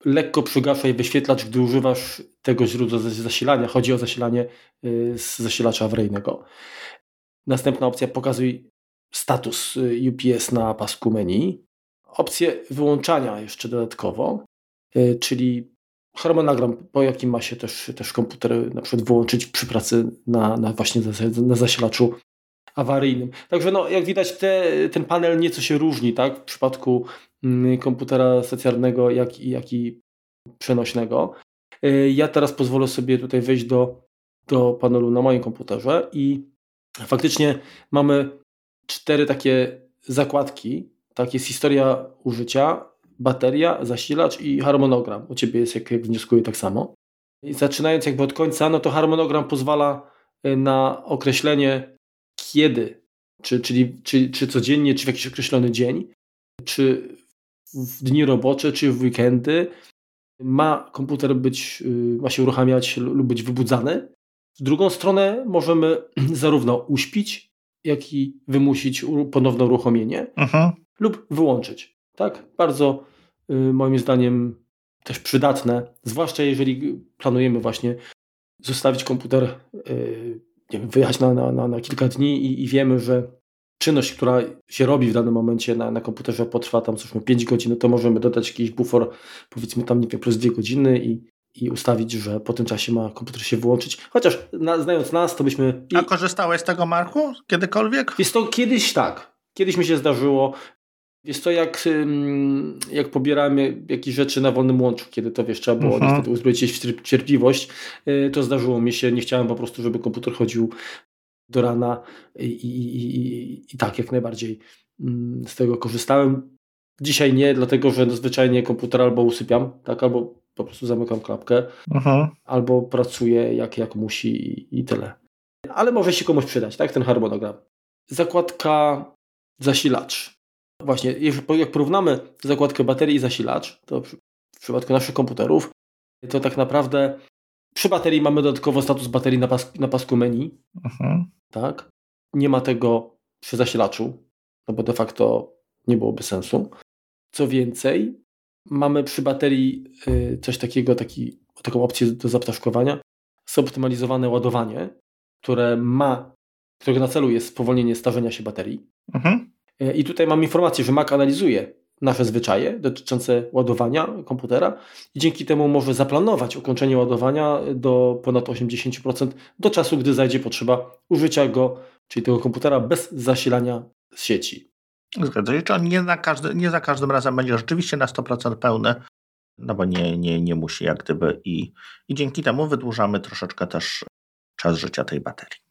Speaker 1: lekko przygaszaj wyświetlacz, gdy używasz tego źródła zasilania. Chodzi o zasilanie y, z zasilacza awaryjnego. Następna opcja pokazuj status y, UPS na pasku menu. Opcję wyłączania jeszcze dodatkowo, y, czyli harmonogram, po jakim ma się też, też komputer na przykład wyłączyć przy pracy na, na właśnie na zasilaczu awaryjnym. Także no, jak widać te, ten panel nieco się różni tak? w przypadku komputera stacjonarnego, jak, jak i przenośnego. Y, ja teraz pozwolę sobie tutaj wejść do, do panelu na moim komputerze i faktycznie mamy cztery takie zakładki. Tak, jest historia użycia, bateria, zasilacz i harmonogram. U Ciebie jest, jak, jak wnioskuję, tak samo. I zaczynając jakby od końca, no to harmonogram pozwala y, na określenie kiedy, czy, czyli, czy, czy codziennie, czy w jakiś określony dzień, czy w dni robocze, czy w weekendy ma komputer być, y, ma się uruchamiać lub być wybudzany. W drugą stronę możemy zarówno uśpić, jak i wymusić ponowne uruchomienie Aha. Mhm. lub wyłączyć. Tak? Bardzo y, moim zdaniem też przydatne, zwłaszcza jeżeli planujemy właśnie zostawić komputer, y, nie wiem, wyjechać na, na, na, na kilka dni i, i wiemy, że czynność, która się robi w danym momencie na, na komputerze potrwa tam coś 5 godzin, no to możemy dodać jakiś bufor, powiedzmy tam nie wiem, plus 2 godziny i, i ustawić, że po tym czasie ma komputer się wyłączyć. Chociaż na, znając nas, to byśmy...
Speaker 2: A korzystałeś z tego, Marku? Kiedykolwiek?
Speaker 1: Jest to kiedyś tak. Kiedyś mi się zdarzyło. Jest to jak, jak pobierałem jakieś rzeczy na wolnym łączu, kiedy to wiesz, trzeba było uh mhm. -huh. niestety uzbroić się w cierpliwość. Y, to zdarzyło mi się, nie chciałem po prostu, żeby komputer chodził do rana i, i, i, i tak jak najbardziej mm, z tego korzystałem. Dzisiaj nie, dlatego że zwyczajnie komputer albo usypiam, tak, albo po prostu zamykam klapkę, uh mhm. albo pracuję jak, jak musi i, tyle. Ale może się komuś przydać, tak, ten harmonogram. Zakładka zasilacz. Właśnie, jak porównamy zakładkę baterii i zasilacz, to w przypadku naszych komputerów, to tak naprawdę przy baterii mamy dodatkowo status baterii na, pas, na pasku menu. Mhm. Tak? Nie ma tego przy zasilaczu, no bo de facto nie byłoby sensu. Co więcej, mamy przy baterii y, coś takiego, taki, taką opcję do zaptaszkowania, zoptymalizowane ładowanie, które ma, którego na celu jest spowolnienie starzenia się baterii. Mhm. Y, I tutaj mam informację, że Mac analizuje nasze zwyczaje dotyczące ładowania komputera i dzięki temu może zaplanować ukończenie ładowania do ponad 80% do czasu, gdy zajdzie potrzeba użycia go, czyli tego komputera bez zasilania z sieci.
Speaker 2: Zgadza się, czy on nie, na każdy, nie za każdym razem będzie rzeczywiście na 100% pełny, no bo nie, nie, nie musi jak gdyby i, i dzięki temu wydłużamy troszeczkę też czas życia tej baterii.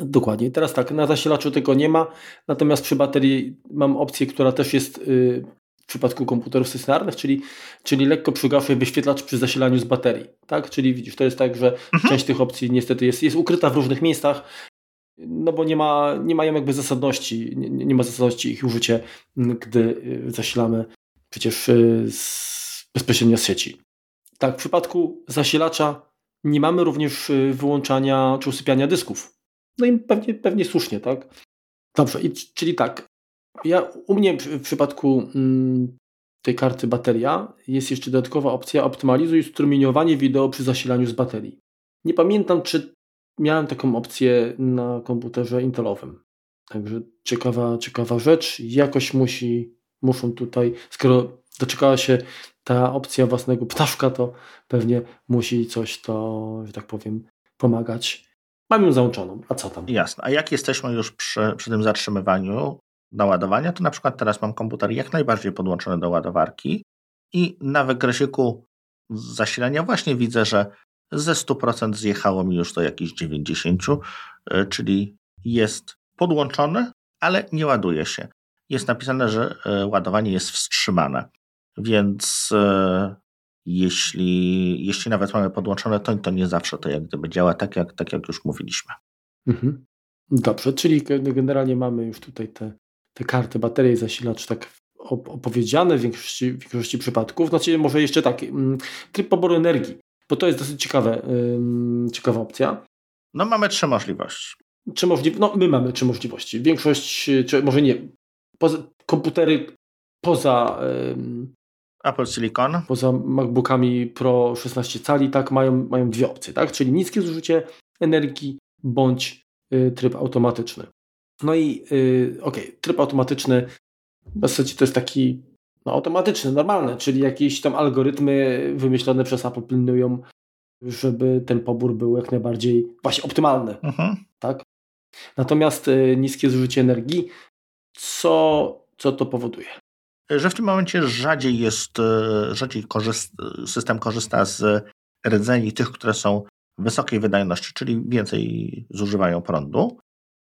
Speaker 1: Dokładnie. Teraz tak, na zasilaczu tego nie ma, natomiast przy baterii mam opcję, która też jest y, w przypadku komputerów stacjonarnych, czyli, czyli lekko przygasły wyświetlacz przy zasilaniu z baterii. Tak? Czyli widzisz, to jest tak, że mhm. część tych opcji niestety jest, jest ukryta w różnych miejscach, no bo nie, ma, nie mają jakby zasadności, nie, nie ma zasadności ich użycie, gdy y, zasilamy przecież y, z, bezpośrednio z sieci. Tak, w przypadku zasilacza nie mamy również y, wyłączania czy usypiania dysków. No i pewnie, pewnie słusznie, tak? Dobrze, i, czyli tak, ja, u mnie w przypadku mm, tej karty bateria jest jeszcze dodatkowa opcja optymalizuj strumieniowanie wideo przy zasilaniu z baterii. Nie pamiętam, czy miałem taką opcję na komputerze Intelowym. Także ciekawa, ciekawa rzecz. Jakoś musi, muszą tutaj, skoro doczekała się ta opcja własnego ptaszka, to pewnie musi coś to, że tak powiem, pomagać. Mam ją załączoną, a co tam?
Speaker 2: Jasne. A jak jesteśmy już przy, przy tym zatrzymywaniu, naładowania, to na przykład teraz mam komputer jak najbardziej podłączony do ładowarki i na wykreśliku zasilania właśnie widzę, że ze 100% zjechało mi już do jakichś 90%, e, czyli jest podłączony, ale nie ładuje się. Jest napisane, że e, ładowanie jest wstrzymane, więc e, jeśli, jeśli nawet mamy podłączone, to, to nie zawsze to jak gdyby działa tak, jak, tak jak już mówiliśmy. Mhm.
Speaker 1: Dobrze, czyli generalnie mamy już tutaj te te karty, baterie i zasilacz tak opowiedziane w większości, w większości przypadków. Znaczy może jeszcze tak, mm, tryb poboru energii, bo to jest dosyć ciekawe, ciekawa opcja.
Speaker 2: No mamy trzy możliwości.
Speaker 1: Trzy możli no my mamy trzy możliwości. Większość, czy może nie, poza, komputery poza
Speaker 2: Apple Silicon.
Speaker 1: Poza MacBookami Pro 16 cali, tak, mają, mają dwie opcje, tak? Czyli niskie zużycie energii bądź y, tryb automatyczny. No i yy, okej, okay, tryb automatyczny w zasadzie to jest taki no, automatyczny, normalny, czyli jakieś tam algorytmy wymyślone przez Apple pilnują, żeby ten pobór był jak najbardziej właśnie optymalny. Mhm. Tak? Natomiast y, niskie zużycie energii, co, co to powoduje?
Speaker 2: Że w tym momencie rzadziej jest, y, rzadziej korzyst, system korzysta z rdzeni tych, które są wysokiej wydajności, czyli więcej zużywają prądu.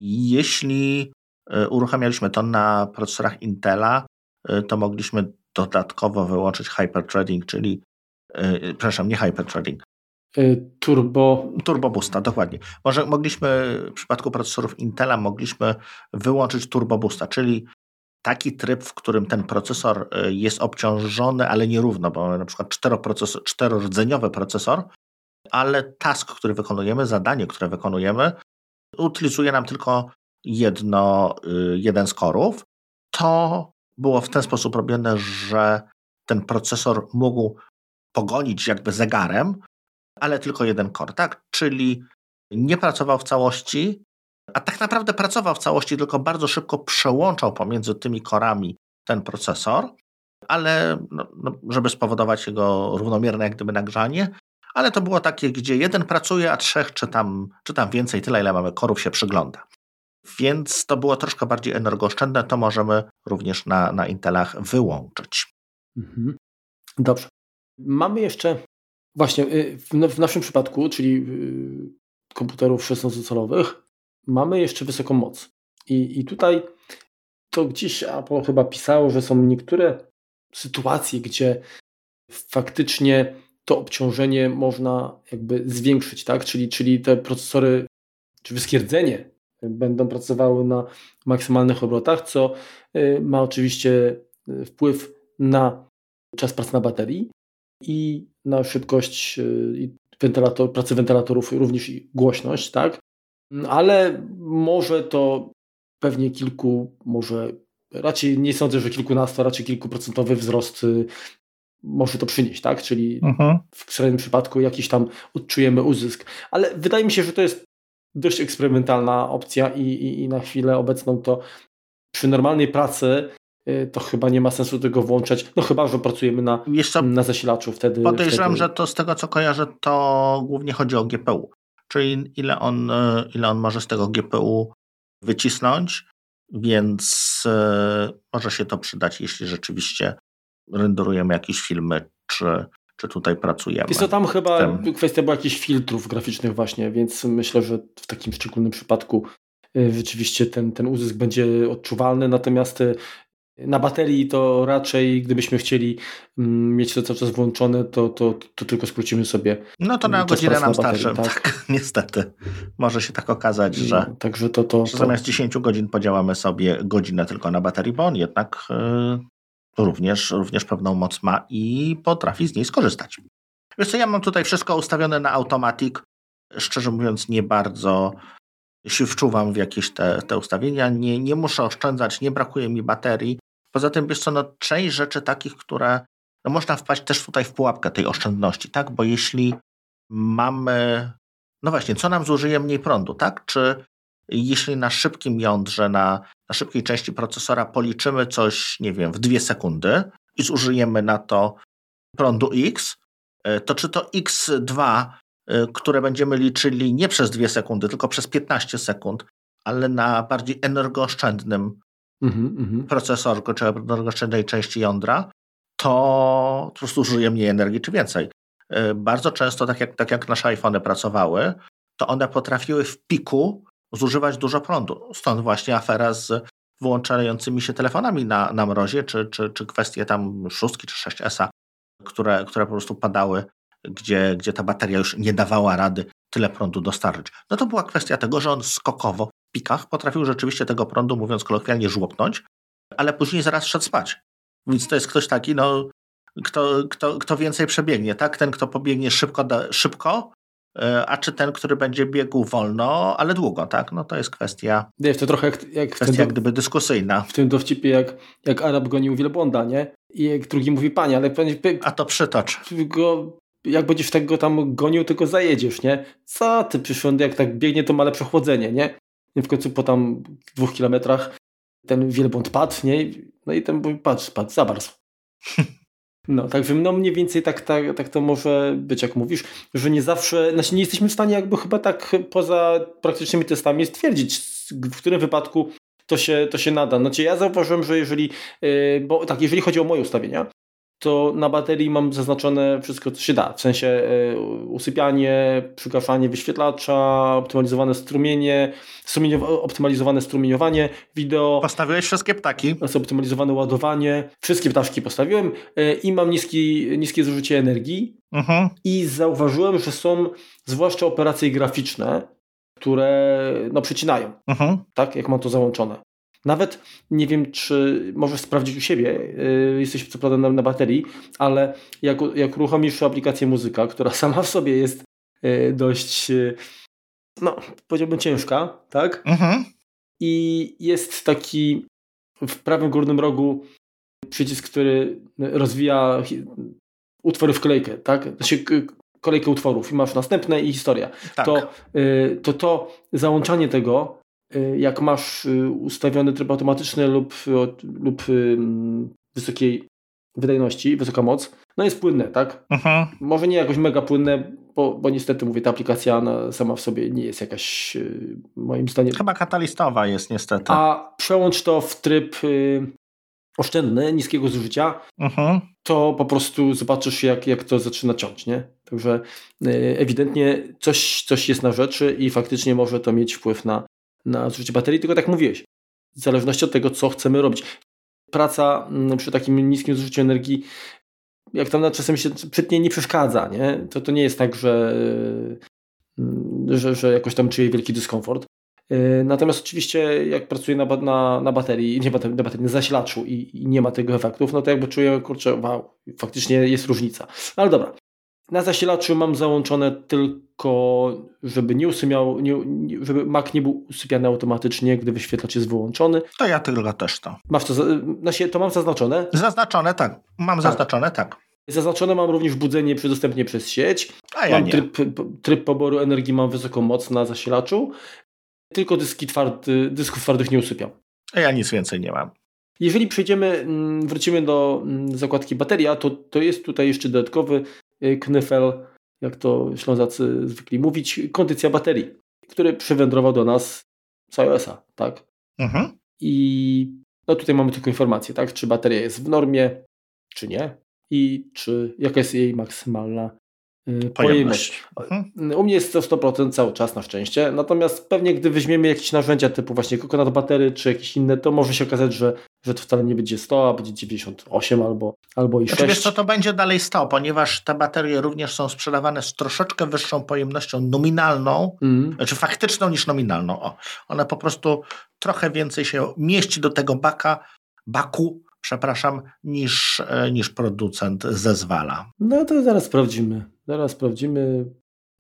Speaker 2: Jeśli e, uruchamialiśmy to na procesorach Intela, e, to mogliśmy dodatkowo wyłączyć hyperthreading, czyli e, przepraszam, nie hyperthreading.
Speaker 1: Turbo.
Speaker 2: Turbo Boosta, dokładnie. Może mogliśmy w przypadku procesorów Intela mogliśmy wyłączyć Turbo Boosta, czyli taki tryb, w którym ten procesor jest obciążony, ale nierówno, bo mamy na przykład czterordzeniowy procesor, ale task, który wykonujemy, zadanie, które wykonujemy, utylizuje nam tylko jedno, y, jeden z korów, to było w ten sposób robione, że ten procesor mógł pogonić jakby zegarem, ale tylko jeden kor, tak? Czyli nie pracował w całości, a tak naprawdę pracował w całości, tylko bardzo szybko przełączał pomiędzy tymi korami ten procesor, ale no, no, żeby spowodować jego równomierne jak gdyby nagrzanie, ale to było takie, gdzie jeden pracuje, a trzech czy tam, czy tam więcej, tyle ile mamy korów się przygląda. Więc to było troszkę bardziej energooszczędne, to możemy również na, na Intelach wyłączyć. Mhm.
Speaker 1: Dobrze. Mamy jeszcze, właśnie y, w, naszym przypadku, czyli y, komputerów 16-calowych, mamy jeszcze wysoką moc. I, I tutaj to gdzieś Apple chyba pisało, że są niektóre sytuacje, gdzie faktycznie to obciążenie można jakby zwiększyć, tak? Czyli, czyli te procesory, czy wyskierdzenie będą pracowały na maksymalnych obrotach, co y, ma oczywiście y, wpływ na czas pracy na baterii i na szybkość y, wentylator, pracy wentylatorów, również i głośność, tak? Ale może to pewnie kilku, może raczej nie sądzę, że kilkunastu, raczej kilkuprocentowy wzrost może to przynieść, tak? Czyli uh-huh. w skrajnym przypadku jakiś tam odczujemy uzysk. Ale wydaje mi się, że to jest dość eksperymentalna opcja i, i, i na chwilę obecną to przy normalnej pracy y, to chyba nie ma sensu tego włączać, no chyba, że pracujemy na, na zasilaczu wtedy.
Speaker 2: Podejrzewam,
Speaker 1: wtedy...
Speaker 2: że to z tego co kojarzę, to głównie chodzi o GPU, czyli ile on, y, ile on może z tego GPU wycisnąć, więc y, może się to przydać, jeśli rzeczywiście renderujemy jakieś filmy, czy, czy tutaj pracujemy.
Speaker 1: Jest to tam chyba kwestia była jakichś filtrów graficznych właśnie, więc myślę, że w takim szczególnym przypadku y, rzeczywiście ten, ten uzysk będzie odczuwalny, natomiast y, na baterii to raczej, gdybyśmy chcieli mm, mieć to cały czas włączone, to, to, to tylko skrócimy sobie.
Speaker 2: No to na godzinę nam starczy, tak? tak? niestety. Może się tak okazać, że, no, także to, to, że zamiast 10 godzin podziałamy sobie godzinę tylko na baterii, bo on jednak również, również pewną moc ma i potrafi z niej skorzystać. Wiesz co, ja mam tutaj wszystko ustawione na automatic. Szczerze mówiąc, nie bardzo się wczuwam w jakieś te, te ustawienia. Nie, nie muszę oszczędzać, nie brakuje mi baterii. Poza tym, wiesz co, no, część rzeczy takich, które no, można wpaść też tutaj w pułapkę tej oszczędności, tak? Bo jeśli mamy, no właśnie, co nam zużyje mniej prądu, tak? Czy jeśli na szybkim jądrze, na, na szybkiej części procesora policzymy coś, nie wiem, w dwie sekundy i zużyjemy na to prądu X, e, to czy to X2, e, które będziemy liczyli nie przez dwie sekundy, tylko przez 15 sekund, ale na bardziej energooszczędnym mm -hmm. procesorze czy energooszczędnej części jądra, to po prostu zużyje mniej energii czy więcej. E, bardzo często, tak jak, tak jak nasze iPhony pracowały, to one potrafiły w piku zużywać dużo prądu. Stąd właśnie afera z wyłączającymi się telefonami na, na mrozie, czy, czy, czy kwestie tam szóstki czy 6S, które, które po prostu padały, gdzie, gdzie ta bateria już nie dawała rady tyle prądu dostarczyć. No to była kwestia tego, że on skokowo w pikach potrafił rzeczywiście tego prądu, mówiąc kolokwialnie, żłopnąć, ale później zaraz szedł spać. Więc to jest ktoś taki, no, kto, kto, kto więcej przebiegnie, tak? Ten, kto pobiegnie szybko, szybko a czy ten, który będzie biegł wolno, ale długo, tak? No to jest kwestia.
Speaker 1: Wiesz, to trochę jak, jak
Speaker 2: kwestia jak gdyby dyskusyjna.
Speaker 1: W tym dowcipie, jak, jak Arab gonił wielbłąda, nie? I jak drugi mówi, panie, ale
Speaker 2: A to przytocz.
Speaker 1: Go, jak będziesz tego tam gonił, tylko zajedziesz, nie? Co ty przyszły, jak tak biegnie, to ma lepsze chłodzenie, nie? I w końcu po tam dwóch kilometrach ten wielbłąd padł, nie? No i ten mówi, patrz, padł, zabarzł. No, także no mniej więcej tak, tak, tak to może być, jak mówisz, że nie zawsze, znaczy nie jesteśmy w stanie jakby chyba tak poza praktycznymi testami stwierdzić, w którym wypadku to się, to się nada. Znaczy ja zauważyłem, że jeżeli, yy, bo tak, jeżeli chodzi o moje ustawienia, to na baterii mam zaznaczone wszystko, co się da. W sensie e, usypianie, przygaszanie wyświetlacza, optymalizowane strumienie, optymalizowane strumieniowanie wideo.
Speaker 2: Postawiłeś wszystkie ptaki.
Speaker 1: Optymalizowane ładowanie. Wszystkie ptaszki postawiłem e, i mam niski, niskie zużycie energii. Uh-huh. I zauważyłem, że są zwłaszcza operacje graficzne, które no, przecinają, uh-huh. tak, jak mam to załączone. Nawet nie wiem, czy możesz sprawdzić u siebie, yy, jesteś co prawda na, na, baterii, ale jak, jak uruchomisz aplikację muzyka, która sama w sobie jest yy, dość, yy, no powiedziałbym ciężka, tak? Mhm. I jest taki w prawym górnym rogu przycisk, który rozwija utwory w kolejkę, tak? Znaczy kolejkę utworów i masz następne i historia. Tak. To, to to załączanie tego jak masz ustawiony tryb automatyczny lub, lub wysokiej wydajności, wysoka moc, no jest płynne, tak?
Speaker 2: Mhm.
Speaker 1: Może nie jakoś mega płynne, bo, bo niestety mówię, ta aplikacja sama w sobie nie jest jakaś moim zdaniem...
Speaker 2: Chyba katalistowa jest niestety.
Speaker 1: A przełącz to w tryb oszczędny, niskiego zużycia,
Speaker 2: mhm.
Speaker 1: to po prostu zobaczysz, jak, jak to zaczyna ciąć, nie? Także y, ewidentnie coś, coś jest na rzeczy i faktycznie może to mieć wpływ na, na zużycie baterii, tylko tak mówiłeś, w zależności od tego, co chcemy robić. Praca mm, przy takim niskim zużyciu energii, jak tam na czasem się przytnie nie przeszkadza, nie? To, to nie jest tak, że, y, że, że jakoś tam czuję wielki dyskomfort. Y, natomiast oczywiście jak pracuję na, na, na baterii, nie baterii, na baterii, na zasilaczu i, i, nie ma tego efektów, no to jakby czuję, kurczę, wow, faktycznie jest różnica. Ale dobra. Na zasilaczu mam załączone tylko, żeby nie usypiał, nie, żeby Mac nie był usypiany automatycznie, gdy wyświetlacz jest wyłączony.
Speaker 2: To ja tylko też to.
Speaker 1: Masz to, znaczy, to mam zaznaczone?
Speaker 2: Zaznaczone, tak. Mam tak. zaznaczone, tak.
Speaker 1: Zaznaczone mam również budzenie dostępnie przez sieć.
Speaker 2: A ja
Speaker 1: mam
Speaker 2: nie.
Speaker 1: Tryb, tryb poboru energii, mam wysoką moc na zasilaczu tylko dyski twardy, dysków twardych nie usypiał.
Speaker 2: A ja nic więcej nie mam.
Speaker 1: Jeżeli przejdziemy, mm, wrócimy do mm, zakładki bateria, to, to jest tutaj jeszcze dodatkowy knyfel, jak to ślązacy zwykli mówić, kondycja baterii, który przywędrował do nas z iOS-a, tak?
Speaker 2: Mhm.
Speaker 1: I no tutaj mamy tylko informację, tak? Czy bateria jest w normie, czy nie i czy jaka jest jej maksymalna Y, pojemność. Mhm. U mnie jest to 100% cały czas na szczęście, natomiast pewnie gdy weźmiemy jakieś narzędzia typu właśnie Coconut Battery czy jakieś inne, to może się okazać, że, że to wcale nie będzie 100, a będzie 98 albo, albo i 6.
Speaker 2: Znaczy, wiesz co, to będzie dalej 100, ponieważ te baterie również są sprzedawane z troszeczkę wyższą pojemnością nominalną, mm. znaczy faktyczną niż nominalną. O, one po prostu trochę więcej się mieści do tego baka, baku, przepraszam, niż, e, niż producent zezwala.
Speaker 1: No to zaraz sprawdzimy. Zaraz sprawdzimy.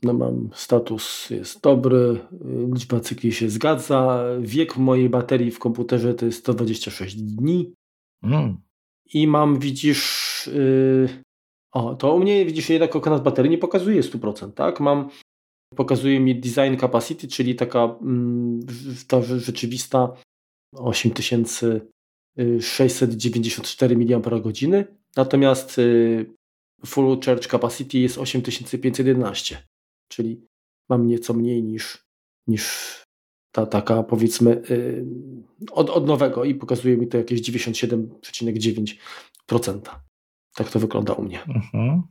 Speaker 1: No mam status jest dobry, liczba cykli się zgadza. Wiek mojej baterii w komputerze to jest 126 dni.
Speaker 2: Mm.
Speaker 1: I mam, widzisz, yy, o, to u mnie widzisz jednak okres baterii nie pokazuje 100%, tak? Mam, pokazuje mi design capacity, czyli taka mm, ta rzeczywista 8694 mAh, natomiast yy, full charge capacity jest 8511, czyli mam nieco mniej niż, niż ta taka powiedzmy yy, od, od nowego i pokazuje mi to jakieś 97,9%. Tak to wygląda u mnie.
Speaker 2: Mhm.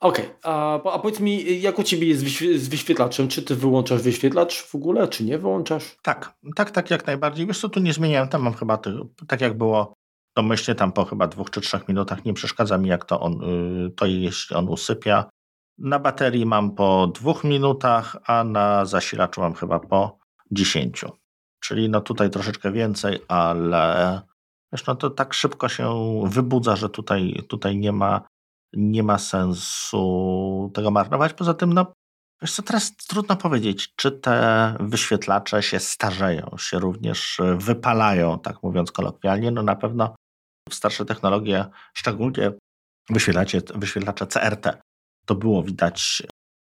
Speaker 1: Okej, okay. a, a powiedz mi, jak u Ciebie jest z wyświetlaczem? Czy Ty wyłączasz wyświetlacz w ogóle, czy nie wyłączasz?
Speaker 2: Tak, tak, tak, jak najbardziej. Wiesz co, tu nie zmieniałem, tam mam chyba, tak jak było domyślnie tam po chyba dwóch czy trzech minutach nie przeszkadza mi, jak to on, y, to jeśli on usypia. Na baterii mam po dwóch minutach, a na zasilaczu mam chyba po dziesięciu. Czyli no tutaj troszeczkę więcej, ale wiesz, no to tak szybko się wybudza, że tutaj, tutaj nie, ma, nie ma sensu tego marnować. Poza tym, no wiesz co, teraz trudno powiedzieć, czy te wyświetlacze się starzeją, się również wypalają, tak mówiąc kolokwialnie. No na pewno starsze technologie, szczególnie wyświetlacze, wyświetlacze CRT, to było widać,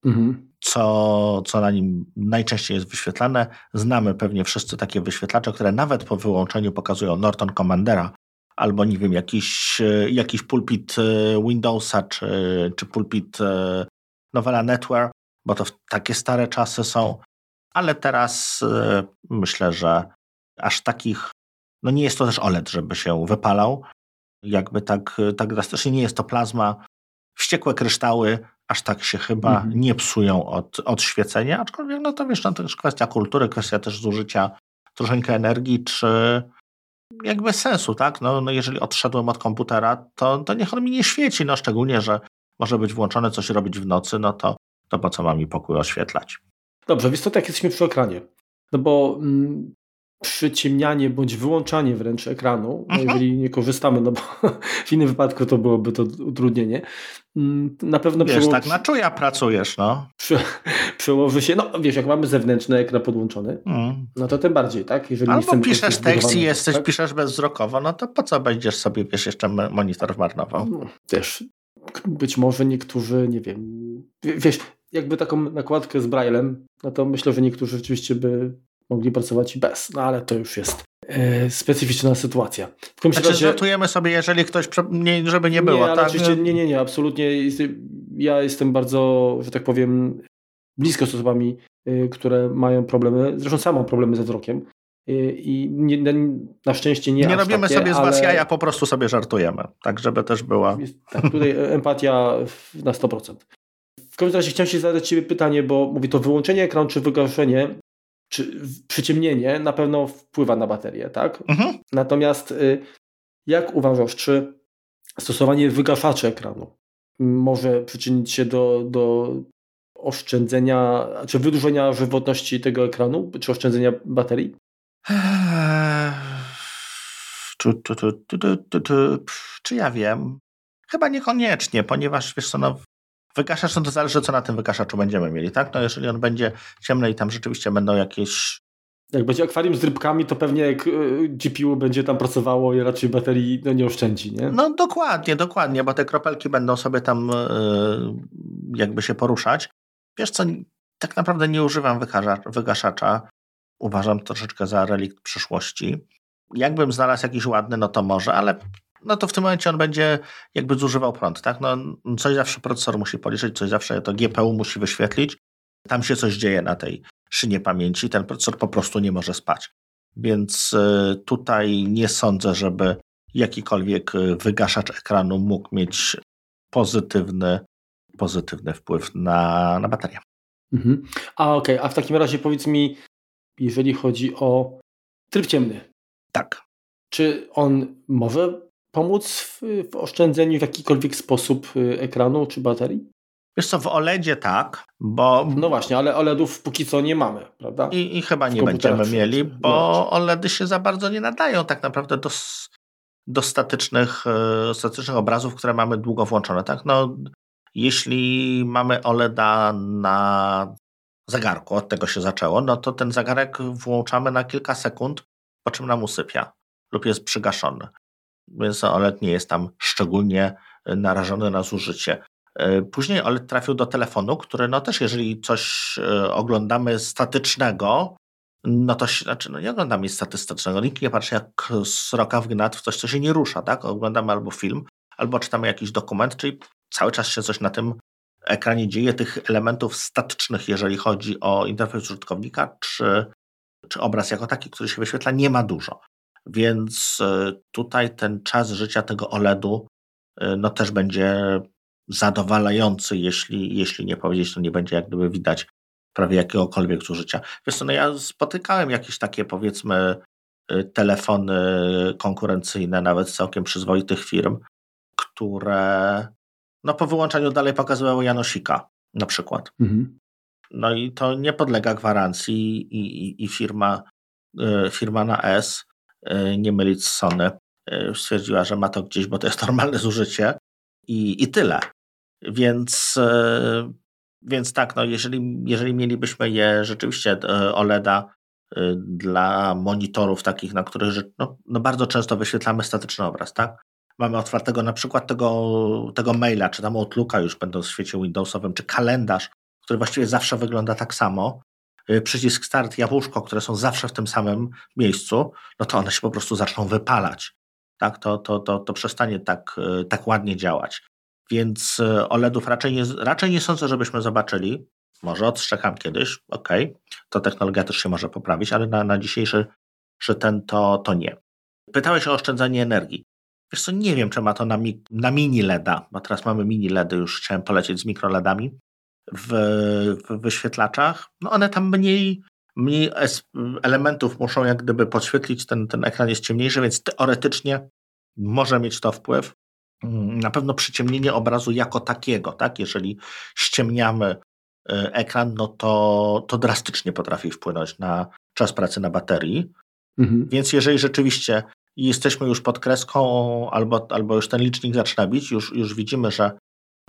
Speaker 2: mhm. co, co na nim najczęściej jest wyświetlane. Znamy pewnie wszyscy takie wyświetlacze, które nawet po wyłączeniu pokazują Norton Commandera albo nie wiem, jakiś, jakiś pulpit e, Windowsa czy, czy pulpit e, Novella Network, bo to takie stare czasy są. Ale teraz e, myślę, że aż takich no nie jest to też OLED, żeby się wypalał. Jakby tak, tak drastycznie nie jest to plazma. Wściekłe kryształy aż tak się chyba mhm. nie psują od, od świecenia, aczkolwiek no to wiesz, no to jest kwestia kultury, kwestia też zużycia troszeczkę energii, czy jakby sensu, tak? No, no jeżeli odszedłem od komputera, to, to niech on mi nie świeci, no szczególnie, że może być włączone coś robić w nocy, no to, to po co mam mi pokój oświetlać?
Speaker 1: Dobrze, więc to tak jesteśmy przy ekranie. No bo mm, przyciemnianie bądź wyłączanie wręcz ekranu, no jeżeli nie korzystamy, no bo w innym wypadku to byłoby to utrudnienie. Mm, na pewno
Speaker 2: wiesz, tak na czuja pracujesz, no.
Speaker 1: Prze... Przełoży się, no wiesz, jak mamy zewnętrzny ekran podłączony, mm. no to tym bardziej, tak?
Speaker 2: Jeżeli Albo piszesz tekst i jesteś, tak? piszesz bezwzrokowo, no to po co będziesz sobie, wiesz, jeszcze monitor marnował? No,
Speaker 1: wiesz, być może niektórzy, nie wiem, wiesz, jakby taką nakładkę z Braillem, no to myślę, że niektórzy rzeczywiście by mogli pracować i bez. No ale to już jest e, specyficzna sytuacja.
Speaker 2: W znaczy, razie, żartujemy sobie, jeżeli ktoś, nie, żeby nie było. Nie, tak?
Speaker 1: oczywiście nie, nie, nie, absolutnie. Ja jestem bardzo, że tak powiem, blisko z osobami, y, które mają problemy, zresztą sam mam problemy ze wzrokiem. Y, I nie, na szczęście nie
Speaker 2: Nie robimy
Speaker 1: takie,
Speaker 2: sobie z was jaja, po prostu sobie żartujemy. Tak, żeby też była.
Speaker 1: Tak, tutaj empatia na 100%. W każdym razie chciałem się zadać Ciebie pytanie, bo mówi to wyłączenie ekranu czy wygaszenie, czy przyciemnienie na pewno wpływa na baterię, tak? Mhm. Natomiast y, jak uważasz, czy stosowanie wygaszaczy ekranu może przyczynić się do, do oszczędzenia, czy wydłużenia żywotności tego ekranu, czy oszczędzenia baterii?
Speaker 2: Czy, czy, czy, czy, ja wiem? Chyba niekoniecznie, ponieważ wiesz co, no, wygaszacz no to zależy, co na tym wygaszaczu będziemy mieli, tak? No jeżeli on będzie ciemny i tam rzeczywiście będą jakieś
Speaker 1: jak będzie akwarium z rybkami, to pewnie jak y, GPU będzie tam pracowało i raczej baterii no, nie oszczędzi, nie?
Speaker 2: No dokładnie, dokładnie, bo te kropelki będą sobie tam yy, jakby się poruszać. Wiesz co, tak naprawdę nie używam wygaszacza. Uważam troszeczkę za relikt przyszłości. Jakbym znalazł jakiś ładny, no to może, ale no to w tym momencie on będzie jakby zużywał prąd, tak? No, coś zawsze procesor musi policzyć, coś zawsze to GPU musi wyświetlić. Tam się coś dzieje na tej szynie pamięci, ten procesor po prostu nie może spać. Więc e, tutaj nie sądzę, żeby jakikolwiek e, wygaszacz ekranu mógł mieć pozytywny, pozytywny wpływ na, na baterię.
Speaker 1: Mhm. A okej, okay. a w takim razie powiedz mi, jeżeli chodzi o tryb ciemny.
Speaker 2: Tak.
Speaker 1: Czy on może pomóc w, w oszczędzeniu w jakikolwiek sposób y, ekranu czy baterii?
Speaker 2: Wiesz co, w OLEDzie tak, bo...
Speaker 1: No właśnie, ale OLEDów póki co nie mamy, prawda?
Speaker 2: I, i chyba nie będziemy mieli, bo no OLEDy się za bardzo nie nadają tak naprawdę do, do statycznych, e, statycznych obrazów, które mamy długo włączone. Tak? No, jeśli mamy OLEDa na zegarku, od tego się zaczęło, no to ten zegarek włączamy na kilka sekund, po czym nam usypia lub jest przygaszony. Więc OLED nie jest tam szczególnie narażony na zużycie. E, później OLED trafił do telefonu, który no też jeżeli coś e, oglądamy statycznego, no to się, znaczy, no nie oglądamy nic statystycznego. Nikt nie patrzy jak sroka w gnat w coś, co się nie rusza, tak? Oglądamy albo film, albo czytamy jakiś dokument, czyli cały czas się coś na tym ekranie dzieje. Tych elementów statycznych, jeżeli chodzi o interfejs użytkownika, czy, czy obraz jako taki, który się wyświetla, nie ma dużo. Więc e, tutaj ten czas życia tego OLED-u no też będzie zadowalający, jeśli, jeśli nie powiedzieć, to nie będzie jak gdyby widać prawie jakiegokolwiek zużycia. Wiesz co, no ja spotykałem jakieś takie powiedzmy y, telefony konkurencyjne, nawet całkiem przyzwoitych firm, które no po wyłączaniu dalej pokazywały Janosika na przykład. Mhm. No i to nie podlega gwarancji i, i, i firma, y, firma na S, nie mylić z Sony, stwierdziła, że ma to gdzieś, bo to jest normalne zużycie i, i tyle. Więc, e, więc tak, no jeżeli, jeżeli mielibyśmy je rzeczywiście e, OLEDa e, dla monitorów takich, na których no, no bardzo często wyświetlamy statyczny obraz, tak? Mamy otwartego na przykład tego, tego maila, czy tam Outlooka już będąc w świecie Windowsowym, czy kalendarz, który właściwie zawsze wygląda tak samo, przycisk start, jabłuszko, które są zawsze w tym samym miejscu, no to one się po prostu zaczną wypalać. Tak, to, to, to, to przestanie tak, tak ładnie działać. Więc e, OLEDów raczej nie, raczej nie sądzę, żebyśmy zobaczyli. Może odszczekam kiedyś, ok, to technologia też się może poprawić, ale na, na dzisiejszy że ten to, to nie. Pytałeś o oszczędzanie energii. Wiesz co, nie wiem, czy ma to na, mi, na mini LEDa, bo teraz mamy mini LEDy, już chciałem polecieć z mikro LEDami w, w wyświetlaczach. No one tam mniej, mniej elementów muszą jak gdyby podświetlić, ten, ten ekran jest ciemniejszy, więc teoretycznie może mieć to wpływ. Mm, na pewno przyciemnienie obrazu jako takiego, tak? Jeżeli ściemniamy e, ekran, no to, to drastycznie potrafi wpłynąć na czas pracy na baterii. Mhm. Więc jeżeli rzeczywiście jesteśmy już pod kreską, albo, albo już ten licznik zaczyna bić, już, już widzimy, że,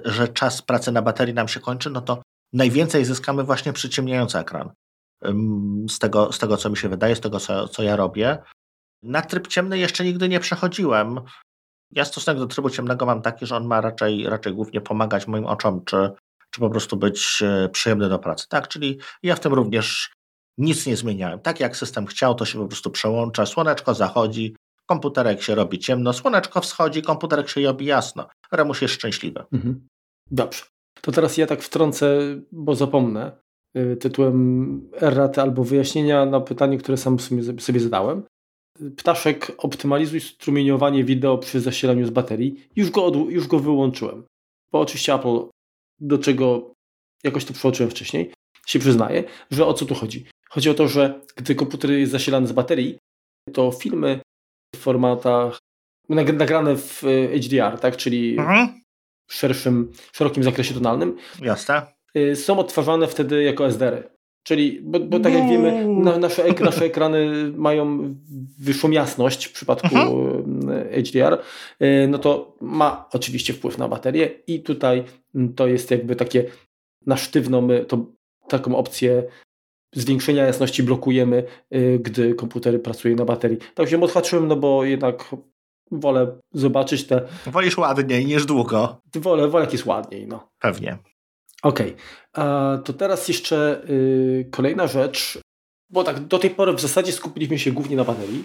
Speaker 2: że czas pracy na baterii nam się kończy, no to najwięcej zyskamy właśnie przyciemniając ekran. Z tego, z tego, co mi się wydaje, z tego, co, co ja robię. Na tryb ciemny jeszcze nigdy nie przechodziłem. Ja stosunek do trybu ciemnego mam taki, że on ma raczej, raczej głównie pomagać moim oczom, czy, czy po prostu być e, przyjemny do pracy. Tak, czyli ja w tym również Nic nie zmieniałem. Tak jak system chciał, to się po prostu przełącza. Słoneczko zachodzi, komputerek się robi ciemno, słoneczko wschodzi, komputerek się robi jasno. Remus jest szczęśliwy. Mhm.
Speaker 1: Dobrze. To teraz ja tak wtrącę, bo zapomnę, y, tytułem erraty albo wyjaśnienia na pytanie, które sam sobie zadałem. Ptaszek optymalizuj strumieniowanie wideo przy zasilaniu z baterii. Już go, już go wyłączyłem. Bo oczywiście Apple, do czego jakoś to przeoczyłem wcześniej, się przyznaje, że o co tu chodzi. Chodzi o to, że gdy komputer jest zasilany z baterii, to filmy formatach nagrane w e, HDR, tak, czyli mhm. w szerszym, szerokim zakresie tonalnym,
Speaker 2: Jasne.
Speaker 1: Y, są odtwarzane wtedy jako SDR-y. Czyli, bo, bo tak jak wiemy, na, nasze, ek nasze ekrany mają wyższą jasność w przypadku mhm. HDR, y, no to ma oczywiście wpływ na baterię i tutaj to jest jakby takie na sztywno my to, taką opcję zwiększenia jasności blokujemy, y, gdy komputer pracuje na baterii. Tak się odhaczyłem, no bo jednak wolę zobaczyć te...
Speaker 2: Wolisz ładniej niż długo.
Speaker 1: Wolę, wolę jak jest ładniej, no.
Speaker 2: Pewnie.
Speaker 1: Okej, okay. to teraz jeszcze y, kolejna rzecz, bo tak do tej pory w zasadzie skupiliśmy się głównie na baterii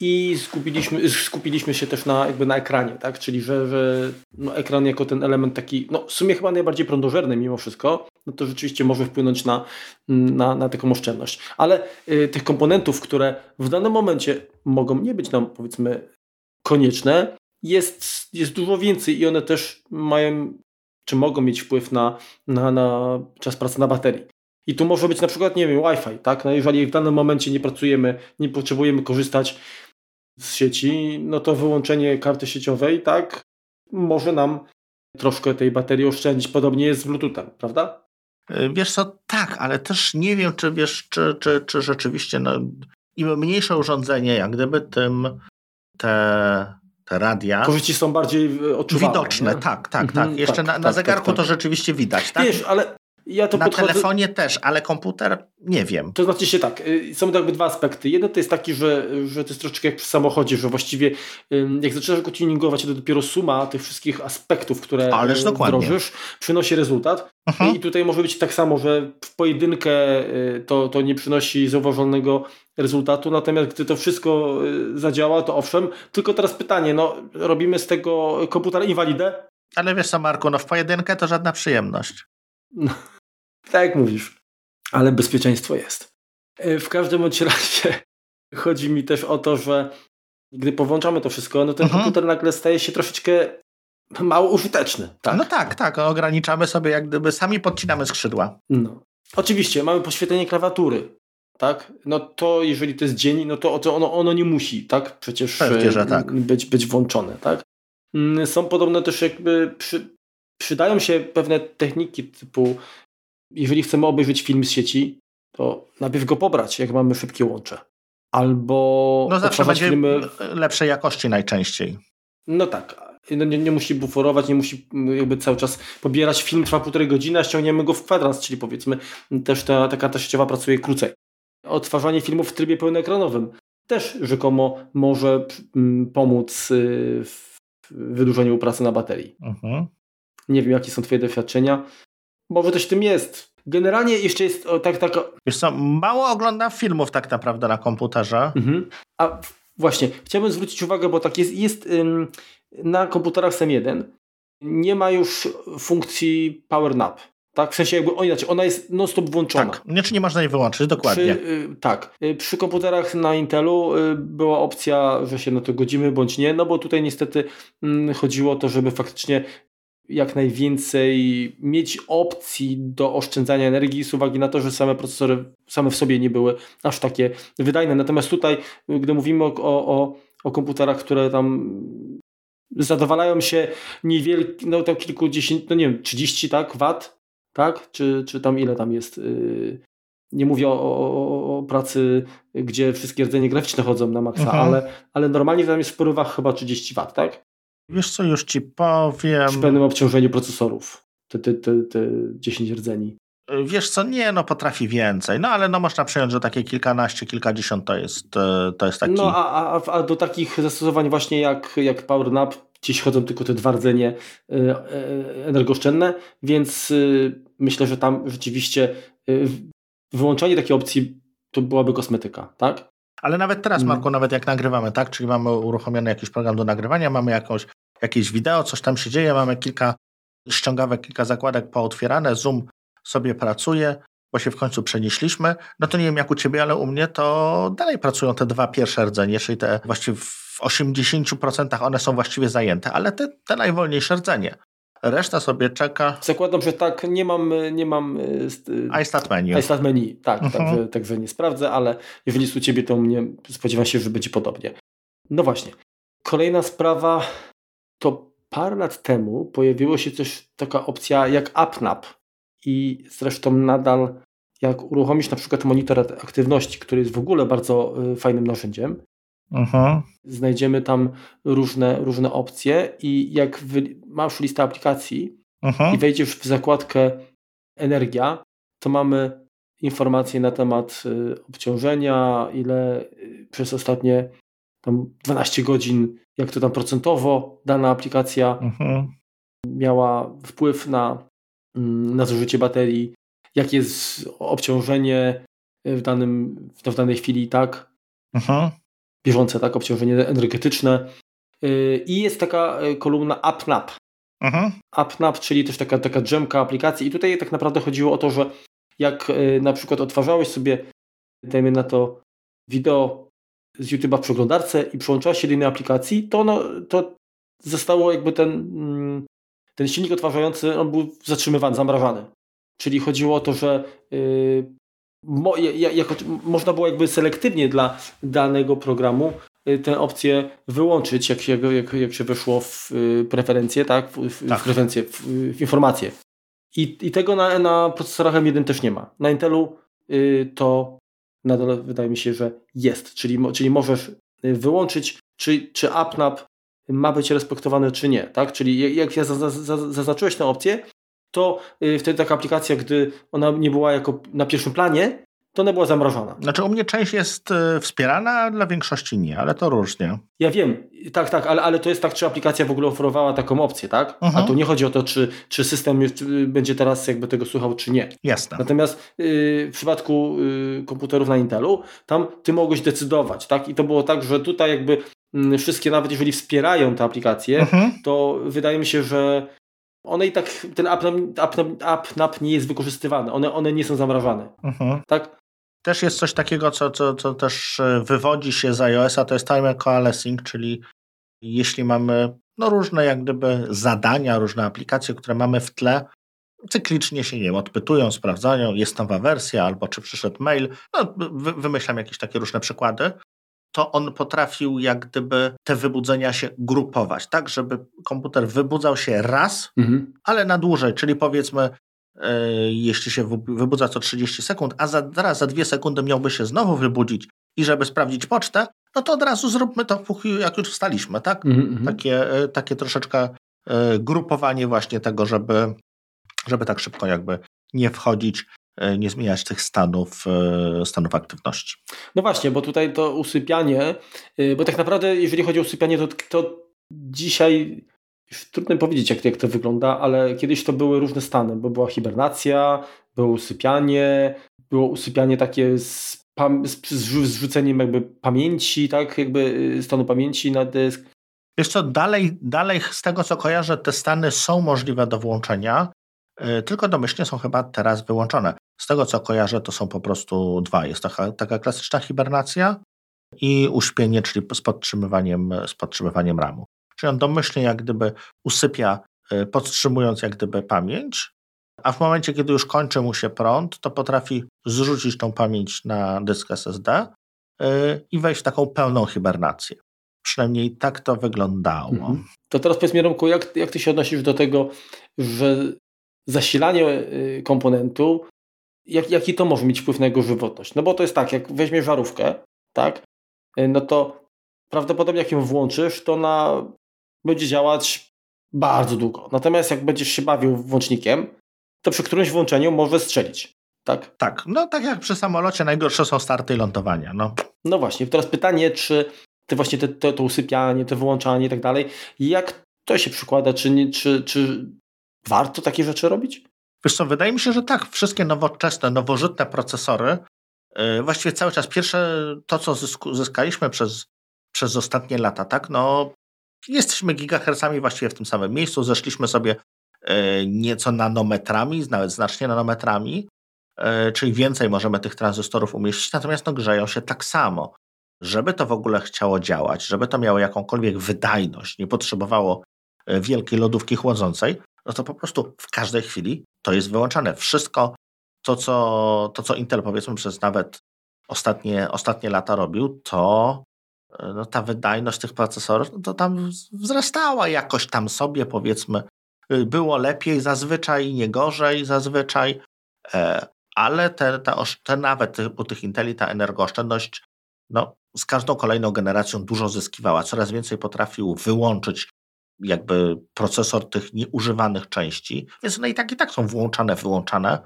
Speaker 1: i skupiliśmy, skupiliśmy się też na, jakby na ekranie, tak? czyli że, że no, ekran jako ten element taki, no w sumie chyba najbardziej prądożerny mimo wszystko, no to rzeczywiście może wpłynąć na, na, na taką oszczędność. Ale y, tych komponentów, które w danym momencie mogą nie być nam powiedzmy konieczne, jest, jest dużo więcej i one też mają czy mogą mieć wpływ na, na, na czas pracy na baterii. I tu może być na przykład, nie wiem, Wi-Fi, tak? No jeżeli w danym momencie nie pracujemy, nie potrzebujemy korzystać z sieci, no to wyłączenie karty sieciowej, tak, może nam troszkę tej baterii oszczędzić. Podobnie jest z Bluetoothem, prawda?
Speaker 2: E, wiesz co, tak, ale też nie wiem, czy wiesz, czy, czy, czy rzeczywiście no, im mniejsze urządzenie, jak gdyby tym te te radia.
Speaker 1: Korzyści są bardziej e, odczuwalne.
Speaker 2: Widoczne,
Speaker 1: nie?
Speaker 2: tak, tak, mhm, tak. Jeszcze tak, na, na tak, zegarku tak, to tak. rzeczywiście widać. Tak?
Speaker 1: Wiesz, ale ja to
Speaker 2: Na podchodzę... telefonie też, ale komputer nie wiem.
Speaker 1: To znaczy się tak, y, są jakby dwa aspekty. Jeden to jest taki, że, że to jest troszeczkę jak w samochodzie, że właściwie jak zaczynasz go tuningować, to dopiero suma tych wszystkich aspektów, które Ależ y, wdrożysz, przynosi rezultat. Mhm. I tutaj może być tak samo, że w pojedynkę y, to, to nie przynosi zauważalnego rezultatu, natomiast gdy to wszystko zadziała, to owszem. Tylko teraz pytanie, no robimy z tego komputera inwalidę?
Speaker 2: Ale wiesz co Marku, no w pojedynkę to żadna przyjemność.
Speaker 1: No, tak jak mówisz, ale bezpieczeństwo jest. E, w każdym bądź razie chodzi mi też o to, że gdy powłączamy to wszystko, no ten mhm. komputer nagle staje się troszeczkę mało użyteczny. Tak?
Speaker 2: No tak, tak. Ograniczamy sobie, jak gdyby sami podcinamy skrzydła.
Speaker 1: No. Oczywiście, mamy poświetlenie klawiatury. Tak? No to jeżeli to jest dzień, no to ono, ono nie musi, tak? Przecież
Speaker 2: Pewnie, że tak.
Speaker 1: być, być włączone, tak? Mm, są podobne też jakby przy, przydają się pewne techniki typu jeżeli chcemy obejrzeć film z sieci, to najpierw go pobrać, jak mamy szybkie łącze. Albo
Speaker 2: no zawsze będzie filmy... lepszej jakości najczęściej.
Speaker 1: No tak. No nie, nie, musi buforować, nie musi jakby cały czas pobierać film, trwa półtorej godziny, a ściągniemy go w kwadrans, czyli powiedzmy też ta, ta karta sieciowa pracuje krócej. Odtwarzanie filmów w trybie pełnoekranowym też rzekomo może pomóc y, w wydłużeniu pracy na baterii. Mhm. Nie wiem, jakie są Twoje doświadczenia. Może coś w tym jest. Generalnie jeszcze jest o, tak, tak.
Speaker 2: Wiesz co, mało oglądam filmów tak naprawdę na komputerze. Mhm.
Speaker 1: A właśnie, chciałbym zwrócić uwagę, bo tak jest, jest ym, na komputerach SEM1 nie ma już funkcji Power Nap. Tak, w sensie jakby o, inaczej, ona jest non-stop włączona.
Speaker 2: Tak, nie, czy nie można jej wyłączyć, dokładnie.
Speaker 1: Przy, y, tak, y, przy komputerach na Intelu y, była opcja, że się na to godzimy bądź nie, no bo tutaj niestety y, chodziło o to, żeby faktycznie jak najwięcej mieć opcji do oszczędzania energii z uwagi na to, że same procesory same w sobie nie były aż takie wydajne. Natomiast tutaj, gdy mówimy o, o, o komputerach, które tam zadowalają się niewielki, no tam kilkudziesięciu, no nie wiem, 30 tak, wat, tak? Czy, czy tam ile tam jest? Y, nie mówię o, o, o pracy, gdzie wszystkie rdzenie graficzne chodzą na maksa, ale, ale normalnie tam jest w porywach chyba 30 wat, tak?
Speaker 2: Wiesz co, już ci powiem.
Speaker 1: Przy pewnym obciążeniu procesorów. Te, te, te, te 10 rdzeni.
Speaker 2: Wiesz co, nie, no potrafi więcej. No ale no można przyjąć, że takie kilkanaście, kilkadziesiąt to jest, e, to jest taki...
Speaker 1: No a, a, a do takich zastosowań właśnie jak, jak PowerNap gdzieś chodzą tylko te dwa rdzenie e, e, energooszczędne, więc myślę, że tam rzeczywiście wyłączanie takiej opcji to byłaby kosmetyka, tak?
Speaker 2: Ale nawet teraz, Marku, mm. nawet jak nagrywamy, tak? Czyli mamy uruchomiony jakiś program do nagrywania, mamy jakąś, jakieś wideo, coś tam się dzieje, mamy kilka ściągawek, kilka zakładek pootwierane, Zoom sobie pracuje, bo się w końcu przenieśliśmy, no to nie wiem jak u ciebie, ale u mnie to dalej pracują te dwa pierwsze rdzenie, czyli te właściwie w 80% one są właściwie zajęte, ale te, te najwolniejsze rdzenie. Reszta sobie czeka.
Speaker 1: Zakładam, że tak, nie mam. Nie mam
Speaker 2: e, iStat menu.
Speaker 1: iStat menu, tak, mhm. także, także nie sprawdzę, ale jeżeli jest u Ciebie, to mnie spodziewam się, że będzie podobnie. No właśnie. Kolejna sprawa to parę lat temu pojawiła się też taka opcja jak AppNap i zresztą nadal jak uruchomisz na przykład monitor aktywności, który jest w ogóle bardzo y, fajnym narzędziem,
Speaker 2: Aha.
Speaker 1: znajdziemy tam różne, różne opcje i jak wy, masz listę aplikacji Aha. i wejdziesz w zakładkę energia, to mamy informacje na temat y, obciążenia, ile y, przez ostatnie tam 12 godzin, jak to tam procentowo dana aplikacja Aha. miała wpływ na, mm, na zużycie baterii, jakie jest obciążenie w, danym, w danej chwili, tak?
Speaker 2: Aha.
Speaker 1: Bieżące, tak? Obciążenie energetyczne. Y, I jest taka y, kolumna AppNap.
Speaker 2: Aha.
Speaker 1: AppNap, czyli też taka, taka drzemka aplikacji. I tutaj tak naprawdę chodziło o to, że jak na przykład odtwarzałeś sobie, dajmy na to, wideo z YouTube'a w przeglądarce i przyłączałeś się do innej aplikacji, to, ono, to zostało jakby ten, mm, ten silnik odtwarzający, on był zatrzymywany, zamrażany. Czyli chodziło o to, że yy, mo, jako, można było jakby selektywnie dla danego programu yy, tę opcję wyłączyć, jak się, jak, jak się weszło w yy, preferencje, tak? W, w, tak. w preferencje, w, w, informacje. I, I tego na, na procesorach M1 też nie ma. Na Intelu y, to nadal wydaje mi się, że jest. Czyli, czyli możesz y, wyłączyć, czy, czy AppNap ma być respektowany, czy nie. Tak? Czyli jak ja zaznaczyłeś tę opcję, to y, wtedy taka aplikacja, gdy ona nie była jako na pierwszym planie, to ona była zamrożona.
Speaker 2: Znaczy u mnie część jest y, wspierana, a dla większości nie, ale to różnie.
Speaker 1: Ja wiem, tak, tak, ale, ale to jest tak, czy aplikacja w ogóle oferowała taką opcję, tak? Uh -huh. A mhm. tu nie chodzi o to, czy, czy system będzie teraz jakby tego słuchał, czy nie.
Speaker 2: Jasne.
Speaker 1: Natomiast yy, w przypadku yy, komputerów na Intelu, tam ty mogłeś decydować, tak? I to było tak, że tutaj jakby mm, wszystkie, nawet jeżeli wspierają te aplikacje, uh mhm. -huh. to wydaje mi się, że one i tak, ten app, nie jest wykorzystywany, one, one nie są zamrażane. Mhm. Tak?
Speaker 2: Też jest coś takiego, co, co, co też e, wywodzi się z iOS-a, to jest timer coalescing, czyli jeśli mamy no, różne jak gdyby zadania, różne aplikacje, które mamy w tle, cyklicznie się nie wiem, odpytują, sprawdzają, jest nowa wersja, albo czy przyszedł mail. No, wymyślam jakieś takie różne przykłady to on potrafił jak gdyby te wybudzenia się grupować, tak, żeby komputer wybudzał się raz, mhm. ale na dłużej, czyli powiedzmy, jeśli się wybudza co 30 sekund, a za, zaraz za dwie sekundy miałby się znowu wybudzić i żeby sprawdzić pocztę, no to od razu zróbmy to, jak już wstaliśmy, tak? Mhm, mhm. takie, e, takie troszeczkę e, grupowanie właśnie tego, żeby, żeby tak szybko jakby nie wchodzić E, nie zmieniać tych stanów, e, stanów aktywności.
Speaker 1: No właśnie, bo tutaj to usypianie, e, bo tak naprawdę jeżeli chodzi o usypianie, to, to dzisiaj trudno powiedzieć, jak, jak to wygląda, ale kiedyś to były różne stany, bo była hibernacja, było usypianie, było usypianie takie z, z, z zrzuceniem jakby pamięci, tak, jakby stanu pamięci na dysk.
Speaker 2: Wiesz co, dalej, dalej z tego co kojarzę, te stany są możliwe do włączenia, tylko domyślnie są chyba teraz wyłączone. Z tego co kojarzę, to są po prostu dwa. Jest taka, taka klasyczna hibernacja i uśpienie, czyli z podtrzymywaniem, z podtrzymywaniem ramu. Czyli on domyślnie jak gdyby usypia, y, podtrzymując jak gdyby pamięć, a w momencie, kiedy już kończy mu się prąd, to potrafi zrzucić tą pamięć na dysk SSD y, i wejść w taką pełną hibernację. Przynajmniej tak to wyglądało. Mhm.
Speaker 1: To teraz powiedz mi, Romku, jak, jak ty się odnosisz do tego, że zasilanie y, komponentu jak, jaki to może mieć wpływ na jego żywotność? No bo to jest tak, jak weźmiesz żarówkę, tak, y, no to prawdopodobnie jak ją włączysz, to ona będzie działać bardzo długo. Natomiast jak będziesz się bawił włącznikiem, to przy którymś włączeniu może strzelić. Tak?
Speaker 2: Tak, no tak jak przy samolocie najgorsze są starty i lądowania. No,
Speaker 1: no właśnie, teraz pytanie, czy te właśnie te, te, to usypianie, to wyłączanie i tak dalej, jak to się przykłada, czy, nie, czy, czy warto takie rzeczy robić?
Speaker 2: Wiesz co, wydaje mi się, że tak. Wszystkie nowoczesne, nowożytne procesory e, właściwie cały czas pierwsze to, co zyskaliśmy przez, przez ostatnie lata, tak, no jesteśmy gigahercami właściwie w tym samym miejscu, zeszliśmy sobie e, nieco nanometrami, nawet znacznie nanometrami, czyli więcej możemy tych tranzystorów umieścić, natomiast no, grzeją się tak samo. Żeby to w ogóle chciało działać, żeby to miało jakąkolwiek wydajność, nie potrzebowało wielkiej lodówki chłodzącej, no to po prostu w każdej chwili to jest wyłączane. Wszystko to, co, to, co Intel powiedzmy przez nawet ostatnie, ostatnie lata robił, to no, ta wydajność tych procesorów, no to tam wzrastała jakoś tam sobie powiedzmy. Było lepiej zazwyczaj, nie gorzej zazwyczaj, e, ale te, te, te nawet u tych Inteli ta energooszczędność no, z każdą kolejną generacją dużo zyskiwała. Coraz więcej potrafił wyłączyć jakby procesor tych nieużywanych części, więc one i tak i tak są włączane, wyłączane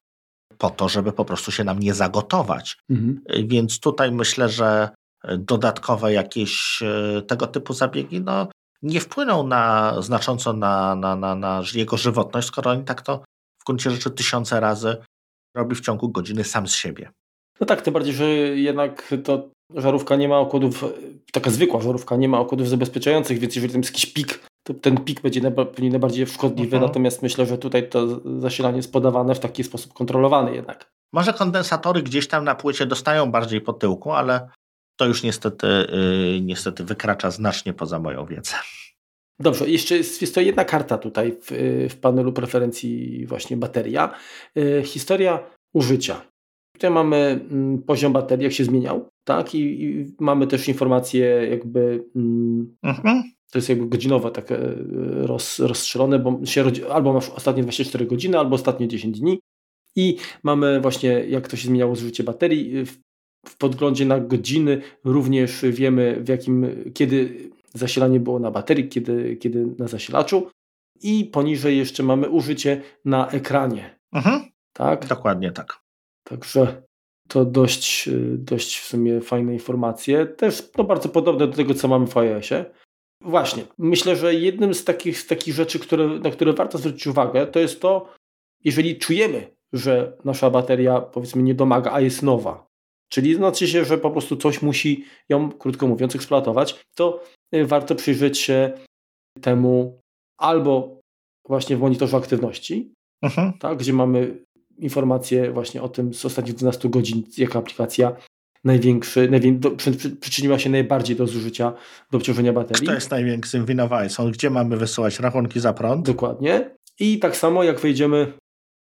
Speaker 2: po to, żeby po prostu się nam nie zagotować. Mhm. Więc tutaj myślę, że dodatkowe jakieś e, tego typu zabiegi no, nie wpłyną na, znacząco na, na, na, na jego żywotność, skoro oni tak to w gruncie rzeczy tysiące razy robi w ciągu godziny sam z siebie.
Speaker 1: No tak, tym bardziej, że jednak to żarówka nie ma okładów, taka zwykła żarówka nie ma okładów zabezpieczających, więc jeżeli tam jest jakiś pik to ten pik będzie pewnie najbardziej szkodliwy, mhm. natomiast myślę, że tutaj to zasilanie jest podawane w taki sposób kontrolowany jednak.
Speaker 2: Może kondensatory gdzieś tam na płycie dostają bardziej po tyłku, ale to już niestety, yy, niestety wykracza znacznie poza moją wiedzę.
Speaker 1: Dobrze, jeszcze jest, jest to jedna karta tutaj w, w panelu preferencji właśnie bateria. Yy, historia użycia. Tutaj mamy mm, poziom baterii, jak się zmieniał, tak? I, i mamy też informacje jakby mm, mhm to jest jakby godzinowo tak roz, rozstrzelone, bo się rodzi, albo masz ostatnie 24 godziny, albo ostatnie 10 dni i mamy właśnie jak to się zmieniało zużycie baterii. W, w podglądzie na godziny również wiemy w jakim, kiedy zasilanie było na baterii, kiedy, kiedy na zasilaczu i poniżej jeszcze mamy użycie na ekranie.
Speaker 2: Mhm. Tak? Dokładnie tak.
Speaker 1: Także to dość, dość w sumie fajne informacje. Też to bardzo podobne do tego, co mamy w iOSie. Właśnie. Myślę, że jednym z takich, z takich rzeczy, które, na które warto zwrócić uwagę, to jest to, jeżeli czujemy, że nasza bateria powiedzmy nie domaga, a jest nowa, czyli znaczy się, że po prostu coś musi ją, krótko mówiąc, eksploatować, to y, warto przyjrzeć się temu albo właśnie w monitorze aktywności, mhm. tak, gdzie mamy informacje właśnie o tym z ostatnich 12 godzin, jaka aplikacja największy, najwię do, przy, przy, przyczyniła się najbardziej do zużycia, do obciążenia baterii.
Speaker 2: Kto jest największym winowajcą? Gdzie mamy wysyłać rachunki za prąd?
Speaker 1: Dokładnie. I tak samo jak wejdziemy,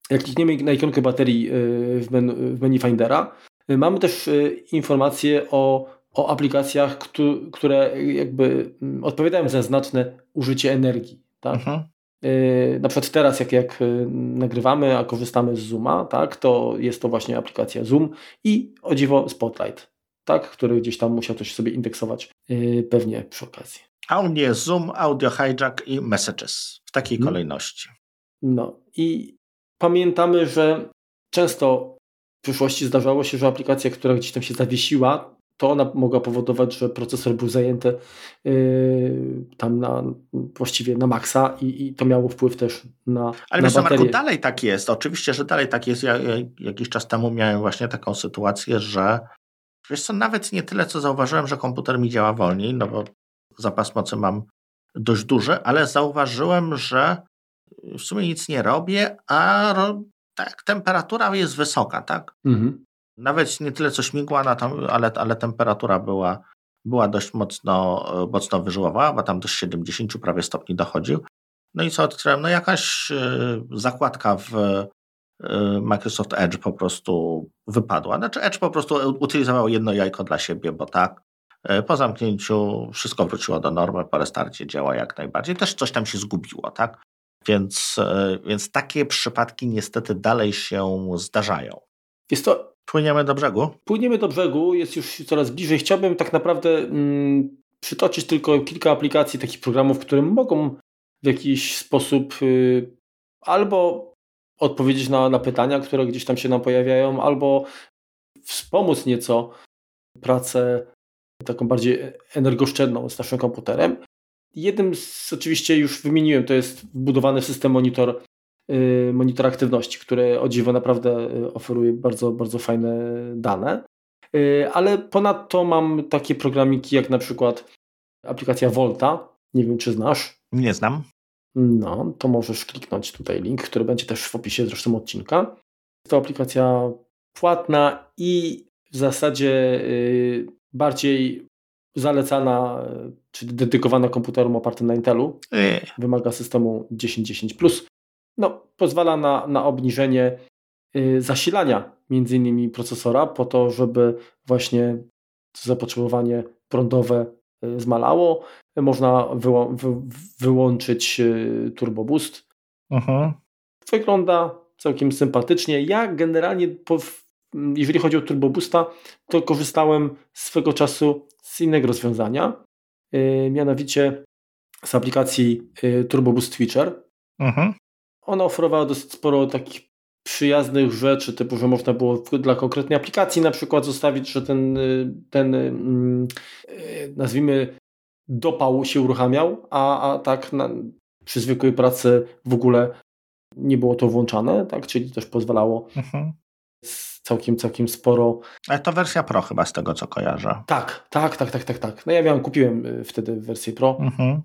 Speaker 1: jak klikniemy na ikonkę baterii y, w menu, w menu Findera, mamy też y, informacje o, o aplikacjach, które jakby mm, odpowiadają za znaczne użycie energii. Tak? Mhm. Yy, na przykład teraz, jak, jak nagrywamy, a korzystamy z Zooma, tak, to jest to właśnie aplikacja Zoom i o dziwo Spotlight, tak, który gdzieś tam musiał coś sobie indeksować pewnie przy okazji.
Speaker 2: A u mnie Zoom, Audio Hijack i Messages w takiej hmm. kolejności.
Speaker 1: No i pamiętamy, że często przyszłości zdarzało się, że aplikacja, która gdzieś tam się zawiesiła, to ona mogła powodować, że procesor był zajęty yy, tam na, właściwie na maksa i, i, to miało wpływ też na
Speaker 2: Ale na wiesz co, Marku, dalej tak jest. Oczywiście, że dalej tak jest. Ja, ja jakiś czas temu miałem właśnie taką sytuację, że wiesz co, nawet nie tyle, co zauważyłem, że komputer mi działa wolniej, no bo zapas mocy mam dość duży, ale zauważyłem, że w sumie nic nie robię, a tak, temperatura jest wysoka, tak? Mhm. Nawet nie tyle co śmigła, ale, ale temperatura była, była dość mocno, mocno wyżyłowa, bo tam do 70 prawie stopni dochodził. No i co odkryłem? No jakaś e, zakładka w e, Microsoft Edge po prostu wypadła. Znaczy Edge po prostu utylizował jedno jajko dla siebie, bo tak. E, po zamknięciu wszystko wróciło do normy, po restarcie działa jak najbardziej. Też coś tam się zgubiło, tak? Więc, więc takie przypadki niestety dalej się zdarzają.
Speaker 1: Jest to
Speaker 2: Płyniemy do brzegu?
Speaker 1: Płyniemy do brzegu, jest już coraz bliżej. Chciałbym tak naprawdę mm, przytoczyć tylko kilka aplikacji, takich programów, które mogą w jakiś sposób y, albo odpowiedzieć na, na pytania, które gdzieś tam się nam pojawiają, albo wspomóc nieco pracę taką bardziej energooszczędną z naszym komputerem. Jednym z, oczywiście już wymieniłem, to jest wbudowany system monitor Y, monitor aktywności, który o dziwo naprawdę y, oferuje bardzo, bardzo fajne dane. ale ponadto mam takie programiki jak na przykład aplikacja Volta. Nie wiem, czy znasz.
Speaker 2: Nie znam.
Speaker 1: No, to możesz kliknąć tutaj link, który będzie też w opisie zresztą odcinka. To aplikacja płatna i w zasadzie bardziej zalecana, czyli dedykowana komputerom opartym na Intelu. Wymaga systemu 1010+. No, pozwala na, na obniżenie y, zasilania między innymi procesora po to, żeby właśnie zapotrzebowanie prądowe y, zmalało. Można wyło wy wyłączyć y, turbo boost.
Speaker 2: Mhm.
Speaker 1: Wygląda całkiem sympatycznie. Ja generalnie, po, jeżeli chodzi o turbo boosta, to korzystałem swego czasu z innego rozwiązania, mianowicie z aplikacji Turbo Boost Feature.
Speaker 2: Mhm
Speaker 1: ona oferowała dosyć sporo takich przyjaznych rzeczy, typu, że można było dla konkretnej aplikacji na przykład zostawić, że ten, ten mm, y, nazwijmy dopał się uruchamiał, a, a tak na, przy zwykłej pracy w ogóle nie było to włączane, tak? czyli też pozwalało mhm. Całkiem, całkiem sporo.
Speaker 2: Ale to wersja Pro chyba z tego, co kojarzę.
Speaker 1: Tak, tak, tak, tak, tak, tak. No ja miałem, kupiłem y, wtedy wersję Pro.
Speaker 2: Mhm.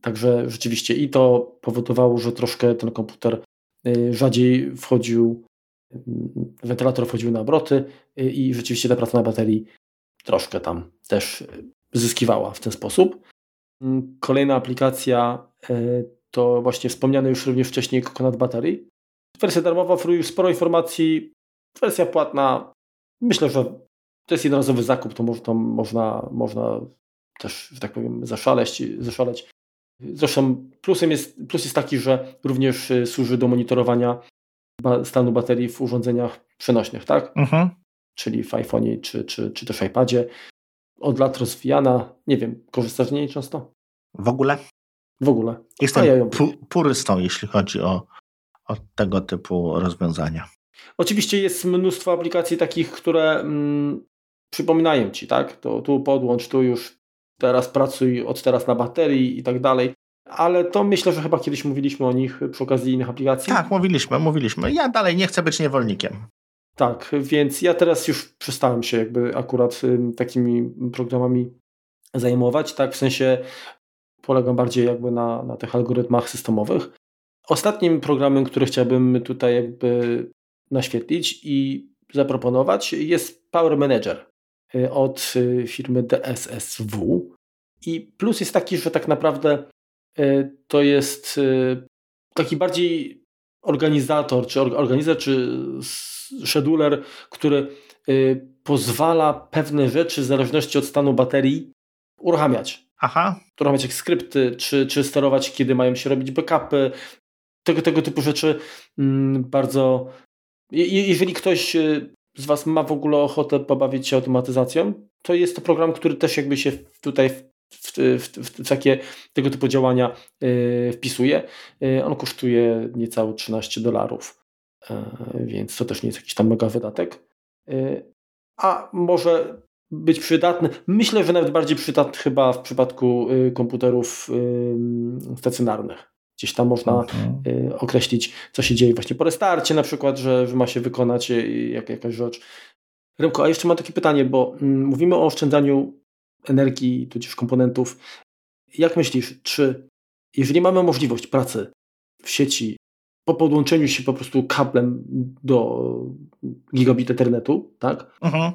Speaker 1: Także rzeczywiście i to powodowało, że troszkę ten komputer y, rzadziej wchodził, mm, wentylator wchodził na obroty y, i rzeczywiście ta praca na baterii troszkę tam też zyskiwała w ten sposób. Mm, kolejna aplikacja y, to właśnie wspomniany już również wcześniej Coconut Battery. Wersja darmowa oferuje już sporo informacji, wersja płatna myślę, że to jest jednorazowy zakup, to, to można, można też, że tak powiem, zaszaleć, zaszaleć Zresztą plusem jest, plus jest taki, że również y, służy do monitorowania stanu baterii w urządzeniach przenośnych, tak?
Speaker 2: Mhm.
Speaker 1: Czyli w iPhone'ie czy, czy, czy też iPadzie. Od lat rozwijana. Nie wiem, korzystasz z niej często?
Speaker 2: W ogóle?
Speaker 1: W ogóle.
Speaker 2: Jestem ja pu purystą, jeśli chodzi o, o tego typu rozwiązania.
Speaker 1: Oczywiście jest mnóstwo aplikacji takich, które mm, przypominają ci, tak? To tu podłącz, tu już teraz pracuj od teraz na baterii i tak dalej. Ale to myślę, że chyba kiedyś mówiliśmy o nich przy okazji innych aplikacji.
Speaker 2: Tak, mówiliśmy, mówiliśmy. Ja dalej nie chcę być niewolnikiem.
Speaker 1: Tak, więc ja teraz już przestałem się jakby akurat takimi programami zajmować, tak, w sensie polegam bardziej jakby na, na tych algorytmach systemowych. Ostatnim programem, który chciałbym tutaj jakby naświetlić i zaproponować jest Power Manager. Y, od y, firmy DSSW. I plus jest taki, że tak naprawdę y, to jest taki bardziej organizator, czy organizator, czy scheduler, który pozwala pewne rzeczy w zależności od stanu baterii uruchamiać.
Speaker 2: Aha.
Speaker 1: Uruchamiać jak skrypty, czy, czy sterować, kiedy mają się robić backupy. Tego, tego typu rzeczy mm, bardzo. Jeżeli ktoś z Was ma w ogóle ochotę pobawić się automatyzacją, to jest to program, który też jakby się tutaj w, w, w, w takie tego typu działania yy, wpisuje. Yy, on kosztuje niecałe 13 dolarów, yy, więc to też nie jest jakiś tam mega wydatek. a może być przydatny. Myślę, że nawet bardziej przydatny chyba w przypadku komputerów stacjonarnych. Gdzieś tam można okay. Y, określić, co się dzieje właśnie po restarcie, na przykład, że, że ma się wykonać y, jak, jakaś rzecz. Remko, a jeszcze mam takie pytanie, bo mm, mówimy o oszczędzaniu energii, tudzież komponentów. Jak myślisz, czy jeżeli mamy możliwość pracy w sieci po podłączeniu się po prostu kablem do gigabit Ethernetu, tak?
Speaker 2: Mhm.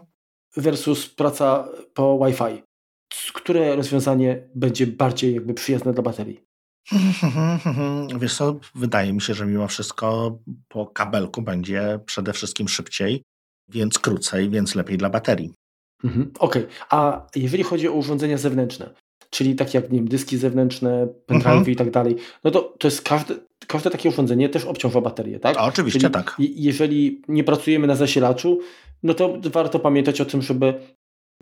Speaker 1: Versus praca po Wi-Fi. Które rozwiązanie będzie bardziej jakby przyjazne dla baterii?
Speaker 2: Wiesz co, wydaje mi się, że mimo wszystko po kabelku będzie przede wszystkim szybciej, więc krócej, więc lepiej dla baterii.
Speaker 1: Mhm, Okej, okay. a jeżeli chodzi o urządzenia zewnętrzne, czyli takie jak nie wiem, dyski zewnętrzne, pendrive mhm. i tak dalej, no to to jest każde, każde takie urządzenie też obciąża baterię, tak?
Speaker 2: A, oczywiście
Speaker 1: czyli
Speaker 2: tak.
Speaker 1: Jeżeli nie pracujemy na zasilaczu, no to warto pamiętać o tym, żeby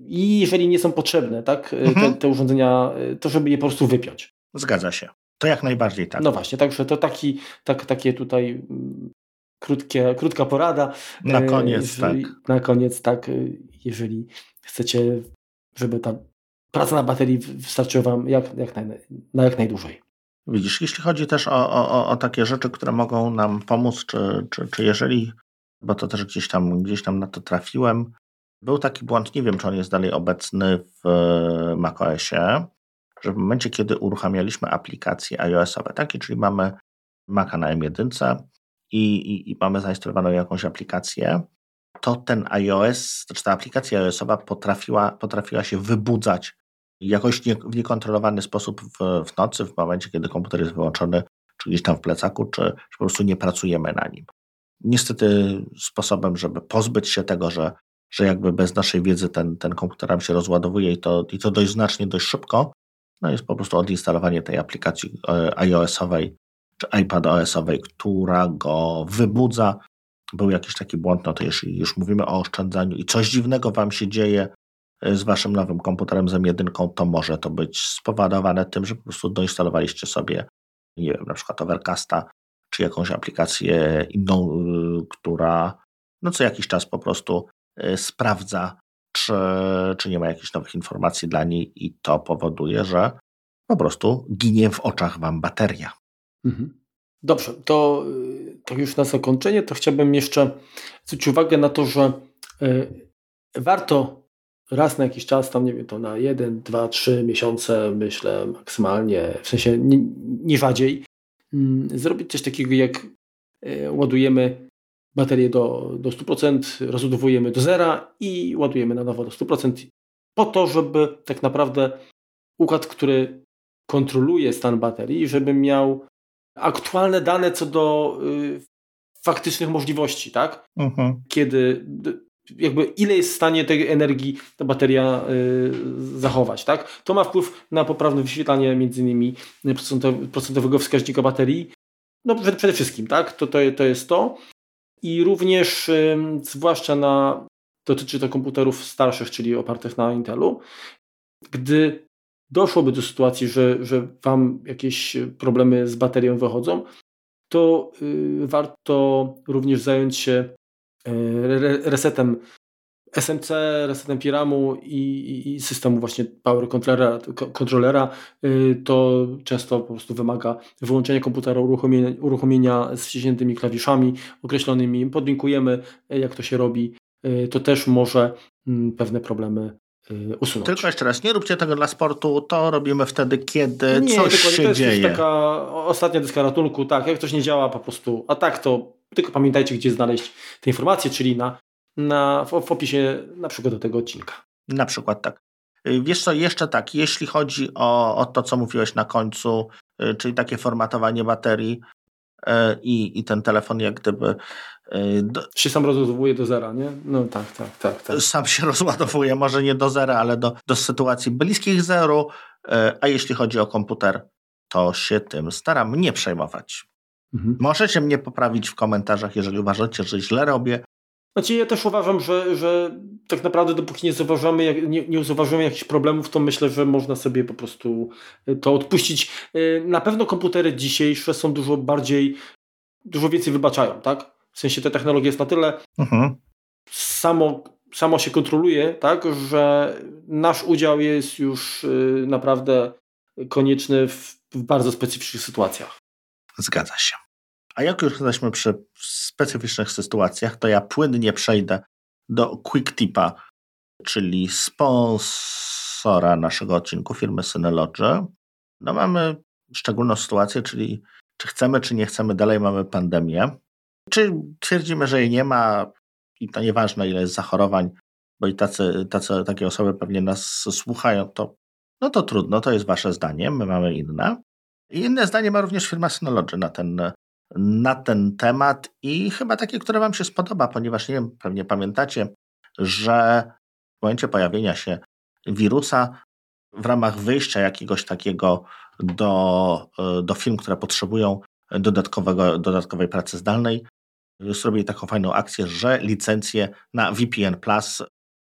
Speaker 1: i jeżeli nie są potrzebne, tak, mhm. te, te urządzenia, to żeby je po prostu wypiąć.
Speaker 2: Zgadza się. To jak najbardziej tak.
Speaker 1: No właśnie, także to taki, tak, takie tutaj mm, krótkie, krótka porada.
Speaker 2: Na koniec,
Speaker 1: jeżeli,
Speaker 2: tak.
Speaker 1: Na koniec, tak, y, jeżeli chcecie, żeby ta praca na baterii wystarczyła Wam jak, jak naj, na jak najdłużej.
Speaker 2: Widzisz, jeśli chodzi też o, o, o takie rzeczy, które mogą nam pomóc, czy, czy, czy jeżeli, bo to też gdzieś tam, gdzieś tam na to trafiłem, był taki błąd, nie wiem czy on jest dalej obecny w macOSie, że w momencie, kiedy uruchamialiśmy aplikacje iOS-owe, takie, czyli mamy Maca na M1 i, i, i mamy zainstalowaną jakąś aplikację, to ten iOS, czy ta aplikacja iOS-owa potrafiła, potrafiła się wybudzać jakoś nie, w niekontrolowany sposób w, w nocy, w momencie, kiedy komputer jest wyłączony, czy gdzieś tam w plecaku, czy, czy po prostu nie pracujemy na nim. Niestety sposobem, żeby pozbyć się tego, że, że jakby bez naszej wiedzy ten, ten komputer nam się rozładowuje i to, i to dość znacznie, dość szybko, no jest po prostu odinstalowanie tej aplikacji e, iOS-owej czy iPadOS-owej, która go wybudza. Był jakiś taki błąd, no to jeśli już mówimy o oszczędzaniu i coś dziwnego Wam się dzieje e, z Waszym nowym komputerem z M1, to może to być spowodowane tym, że po prostu doinstalowaliście sobie, nie wiem, na przykład Overcasta, czy jakąś aplikację inną, y, która no co jakiś czas po prostu sprawdza, czy, czy nie ma jakichś nowych informacji dla niej i to powoduje, że po prostu ginie w oczach Wam bateria.
Speaker 1: Mhm. Dobrze, to, to już na zakończenie to chciałbym jeszcze zwrócić uwagę na to, że y, warto raz na jakiś czas, tam nie wiem, to na jeden, dwa, trzy miesiące, myślę maksymalnie, w sensie nie, nie rzadziej, mm, zrobić coś takiego jak y, ładujemy baterię do, do 100%, rozładowujemy do zera i ładujemy na nowo do 100%, po to, żeby tak naprawdę układ, który kontroluje stan baterii, żeby miał aktualne dane co do y, faktycznych możliwości, tak? Mhm. Kiedy jakby ile jest w stanie tej energii ta bateria y, zachować, tak? To ma wpływ na poprawne wyświetlanie między innymi procentowego wskaźnika baterii. No przede wszystkim, tak? To, to, to jest to. I również, y, zwłaszcza na, dotyczy to komputerów starszych, czyli opartych na Intelu, gdy doszłoby do sytuacji, że, że Wam jakieś problemy z baterią wychodzą, to y, warto również zająć się y, resetem SMC, resetem PIRAMu i, i, systemu właśnie power controllera, controllera y, to często po prostu wymaga wyłączenia komputera, uruchomienia, uruchomienia z wciśniętymi klawiszami określonymi. Podlinkujemy, jak to się robi. To też może mm, pewne problemy Y, usunąć.
Speaker 2: Tylko jeszcze raz, nie róbcie tego dla sportu, to robimy wtedy, kiedy nie, coś się
Speaker 1: to
Speaker 2: dzieje.
Speaker 1: Jest taka ostatnia deska ratunku, tak, jak coś nie działa po prostu, a tak to tylko pamiętajcie, gdzie znaleźć te informacje, czyli na, na, w, w opisie na przykład do tego odcinka.
Speaker 2: Na przykład tak. Y, wiesz co, jeszcze tak, jeśli chodzi o, o to, co mówiłeś na końcu, y, czyli takie formatowanie baterii, i, i ten telefon jak gdyby
Speaker 1: do, się sam rozładowuje do zera, nie? No tak, tak, tak, tak.
Speaker 2: Sam się rozładowuje, może nie do zera, ale do, do sytuacji bliskich zeru, a jeśli chodzi o komputer, to się tym staram nie przejmować. Mhm. Możecie mnie poprawić w komentarzach, jeżeli uważacie, że źle robię.
Speaker 1: Znaczy ja też uważam, że, że tak naprawdę dopóki nie zauważymy, nie, nie zauważymy jakichś problemów, to myślę, że można sobie po prostu e, to odpuścić. Na pewno komputery dzisiejsze są dużo bardziej, dużo więcej wybaczają, tak? W sensie ta technologia jest na tyle mhm. samo, samo się kontroluje, tak, że nasz udział jest już y, naprawdę konieczny w, w bardzo specyficznych sytuacjach.
Speaker 2: Zgadza się. A jak już jesteśmy przy specyficznych sytuacjach, to ja płynnie przejdę do Quick Tipa, czyli sponsora naszego odcinku firmy Synology. No mamy szczególną sytuację, czyli czy chcemy, czy nie chcemy, dalej mamy pandemię. Czy twierdzimy, że jej nie ma i to nieważne, ile jest zachorowań, bo i tacy, tacy, takie osoby pewnie nas słuchają, to no to trudno, to jest wasze zdanie, my mamy inne. I inne zdanie ma również firma Synology na ten, na ten temat i chyba takie, które wam się spodoba, ponieważ nie wiem, pewnie pamiętacie, że w momencie pojawienia się wirusa w ramach wyjścia jakiegoś takiego do, do firm, które potrzebują dodatkowego, dodatkowej pracy zdalnej, zrobili taką fajną akcję, że licencje na VPN Plus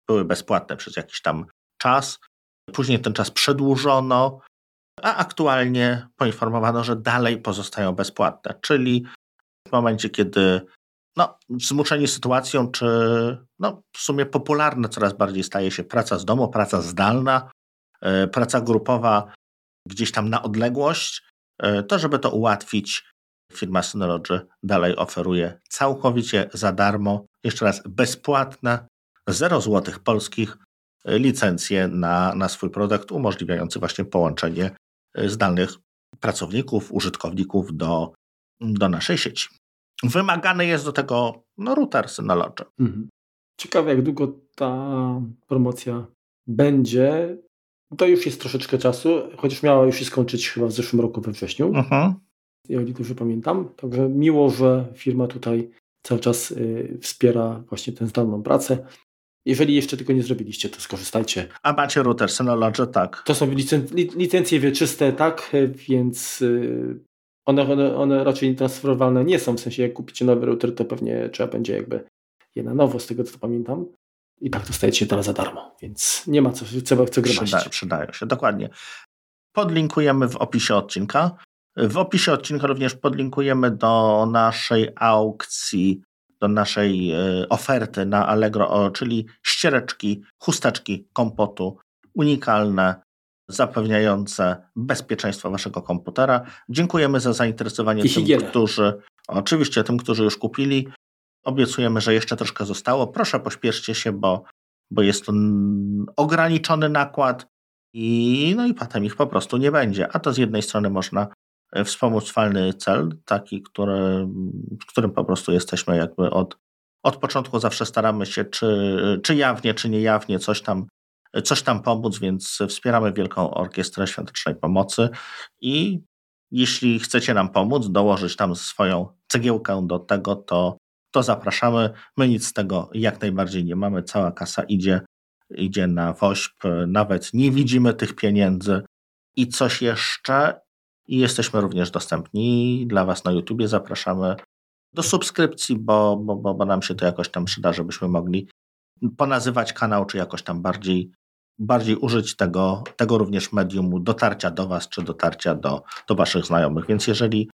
Speaker 2: były bezpłatne przez jakiś tam czas. Później ten czas przedłużono, a aktualnie poinformowano, że dalej pozostają bezpłatne. Czyli w momencie, kiedy no, zmuszeni sytuacją, czy no, w sumie popularna coraz bardziej staje się praca z domu, praca zdalna, e, praca grupowa gdzieś tam na odległość, e, to żeby to ułatwić, firma Synology dalej oferuje całkowicie za darmo, jeszcze raz bezpłatne 0 zł polskich licencję na, na swój produkt, umożliwiający właśnie połączenie zdalnych pracowników, użytkowników do, do naszej sieci. Wymagany jest do tego no, router Synology. Mhm.
Speaker 1: Ciekawe, jak długo ta promocja będzie. To już jest troszeczkę czasu, chociaż miała już się skończyć chyba w zeszłym roku we wrześniu. Mhm. Ja dobrze pamiętam. Także miło, że firma tutaj cały czas y, wspiera właśnie tę zdalną pracę. Jeżeli jeszcze tego nie zrobiliście, to skorzystajcie.
Speaker 2: A macie router Synology, tak.
Speaker 1: To są licen licencje wieczyste, tak, więc y, one, one, one raczej transferowalne nie są. W sensie, jak kupicie nowy router, to pewnie trzeba będzie jakby je na nowo, z tego co pamiętam. I tak dostajecie teraz za darmo, więc nie ma co, trzeba co gromadzić.
Speaker 2: Przyda, przydają się, dokładnie. Podlinkujemy w opisie odcinka. W opisie odcinka również podlinkujemy do naszej aukcji do naszej e, oferty na Allegro, czyli ściereczki, chusteczki kompotu unikalne, zapewniające bezpieczeństwo waszego komputera. Dziękujemy za zainteresowanie I tym, higienę. którzy, oczywiście tym, którzy już kupili. Obiecujemy, że jeszcze troszkę zostało. Proszę pośpieszcie się, bo, bo jest to ograniczony nakład i, no i potem ich po prostu nie będzie. A to z jednej strony można wspomóc falny cel, taki, który, w którym po prostu jesteśmy jakby od, od początku zawsze staramy się, czy, czy jawnie, czy niejawnie coś tam, coś tam pomóc, więc wspieramy Wielką Orkiestrę Świątecznej Pomocy i jeśli chcecie nam pomóc, dołożyć tam swoją cegiełkę do tego, to, to zapraszamy. My nic z tego jak najbardziej nie mamy. Cała kasa idzie, idzie na WOŚP. Nawet nie widzimy tych pieniędzy. I coś jeszcze, i jesteśmy również dostępni dla Was na YouTubie. Zapraszamy do subskrypcji, bo, bo, bo, bo nam się to jakoś tam przyda, żebyśmy mogli ponazywać kanał, czy jakoś tam bardziej, bardziej użyć tego, tego również mediumu dotarcia do Was, czy dotarcia do, do Waszych znajomych. Więc jeżeli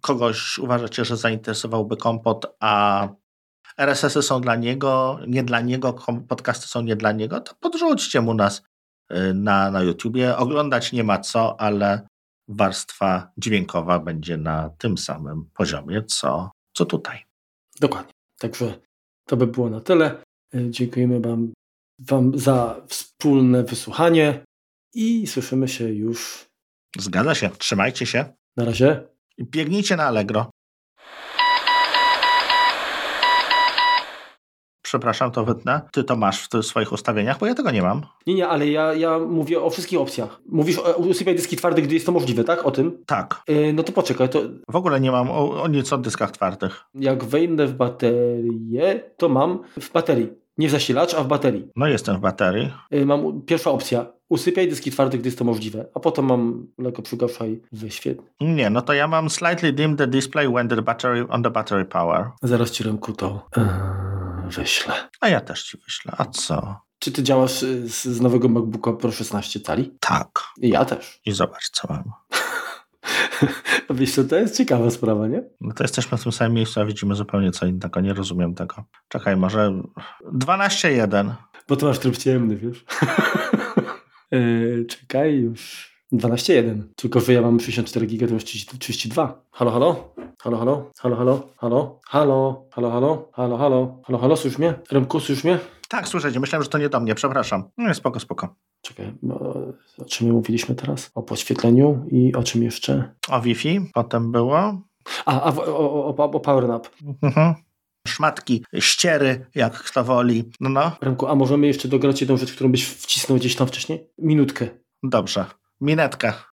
Speaker 2: kogoś uważacie, że zainteresowałby kompot, a RSS-y są dla niego, nie dla niego, podcasty są nie dla niego, to podrzućcie mu nas y, na, na YouTubie. Oglądać nie ma co, ale warstwa dźwiękowa będzie na tym samym poziomie, co, co tutaj.
Speaker 1: Dokładnie. Także to by było na tyle. E, dziękujemy Wam, wam za wspólne wysłuchanie i słyszymy się już.
Speaker 2: Zgadza się. Trzymajcie się.
Speaker 1: Na razie.
Speaker 2: Biegnijcie na Allegro. Przepraszam, to wytnę. Ty to masz w swoich ustawieniach, bo ja tego nie mam.
Speaker 1: Nie, nie, ale ja, ja mówię o wszystkich opcjach. Mówisz o usypiaj dyski twarde, gdy jest to możliwe, tak? O tym?
Speaker 2: Tak.
Speaker 1: Yy, no to poczekaj. To...
Speaker 2: W ogóle nie mam o, o nic o dyskach twardych.
Speaker 1: Jak wejdę w baterię, to mam w baterii. Nie w zasilacz, a w baterii.
Speaker 2: No jestem w baterii.
Speaker 1: Yy, mam pierwsza opcja. Usypiaj dyski twarde, gdy jest to możliwe. A potem mam lekko przygaszaj wyświetl.
Speaker 2: Nie, no to ja mam slightly dim the display when the battery on the battery power.
Speaker 1: Zaraz ci ręku to yy, wyślę.
Speaker 2: A ja też ci wyślę. A co?
Speaker 1: Czy ty działasz z, z nowego MacBooka Pro 16 cali?
Speaker 2: Tak.
Speaker 1: I ja też.
Speaker 2: I zobacz, co mam.
Speaker 1: Wiesz co, to jest ciekawa sprawa, nie?
Speaker 2: No to jesteśmy w tym samym miejscu, a widzimy zupełnie co innego. Nie rozumiem tego. Czekaj, może 12.1.
Speaker 1: Bo to masz tryb ciemny, wiesz? Yy, czekaj, już. 12.1. Tylko, że ja mam 64 giga, to już 32. Halo, halo? Halo, halo? Halo, halo? Halo? Halo? Halo, halo? Halo, halo? Halo, halo? Słyszysz mnie? Remku, słyszysz mnie?
Speaker 2: Tak, słyszę Myślałem, że to nie do mnie. Przepraszam. No, spoko, spoko.
Speaker 1: Czekaj, o czym mówiliśmy teraz? O podświetleniu i o czym jeszcze?
Speaker 2: O Wi-Fi potem było.
Speaker 1: A, a o, o, o PowerNap.
Speaker 2: Mhm szmatki, ściery, jak kto woli. No, no.
Speaker 1: Remku, a możemy jeszcze dograć jedną rzecz, którą byś wcisnął gdzieś tam wcześniej? Minutkę.
Speaker 2: Dobrze. Минетка.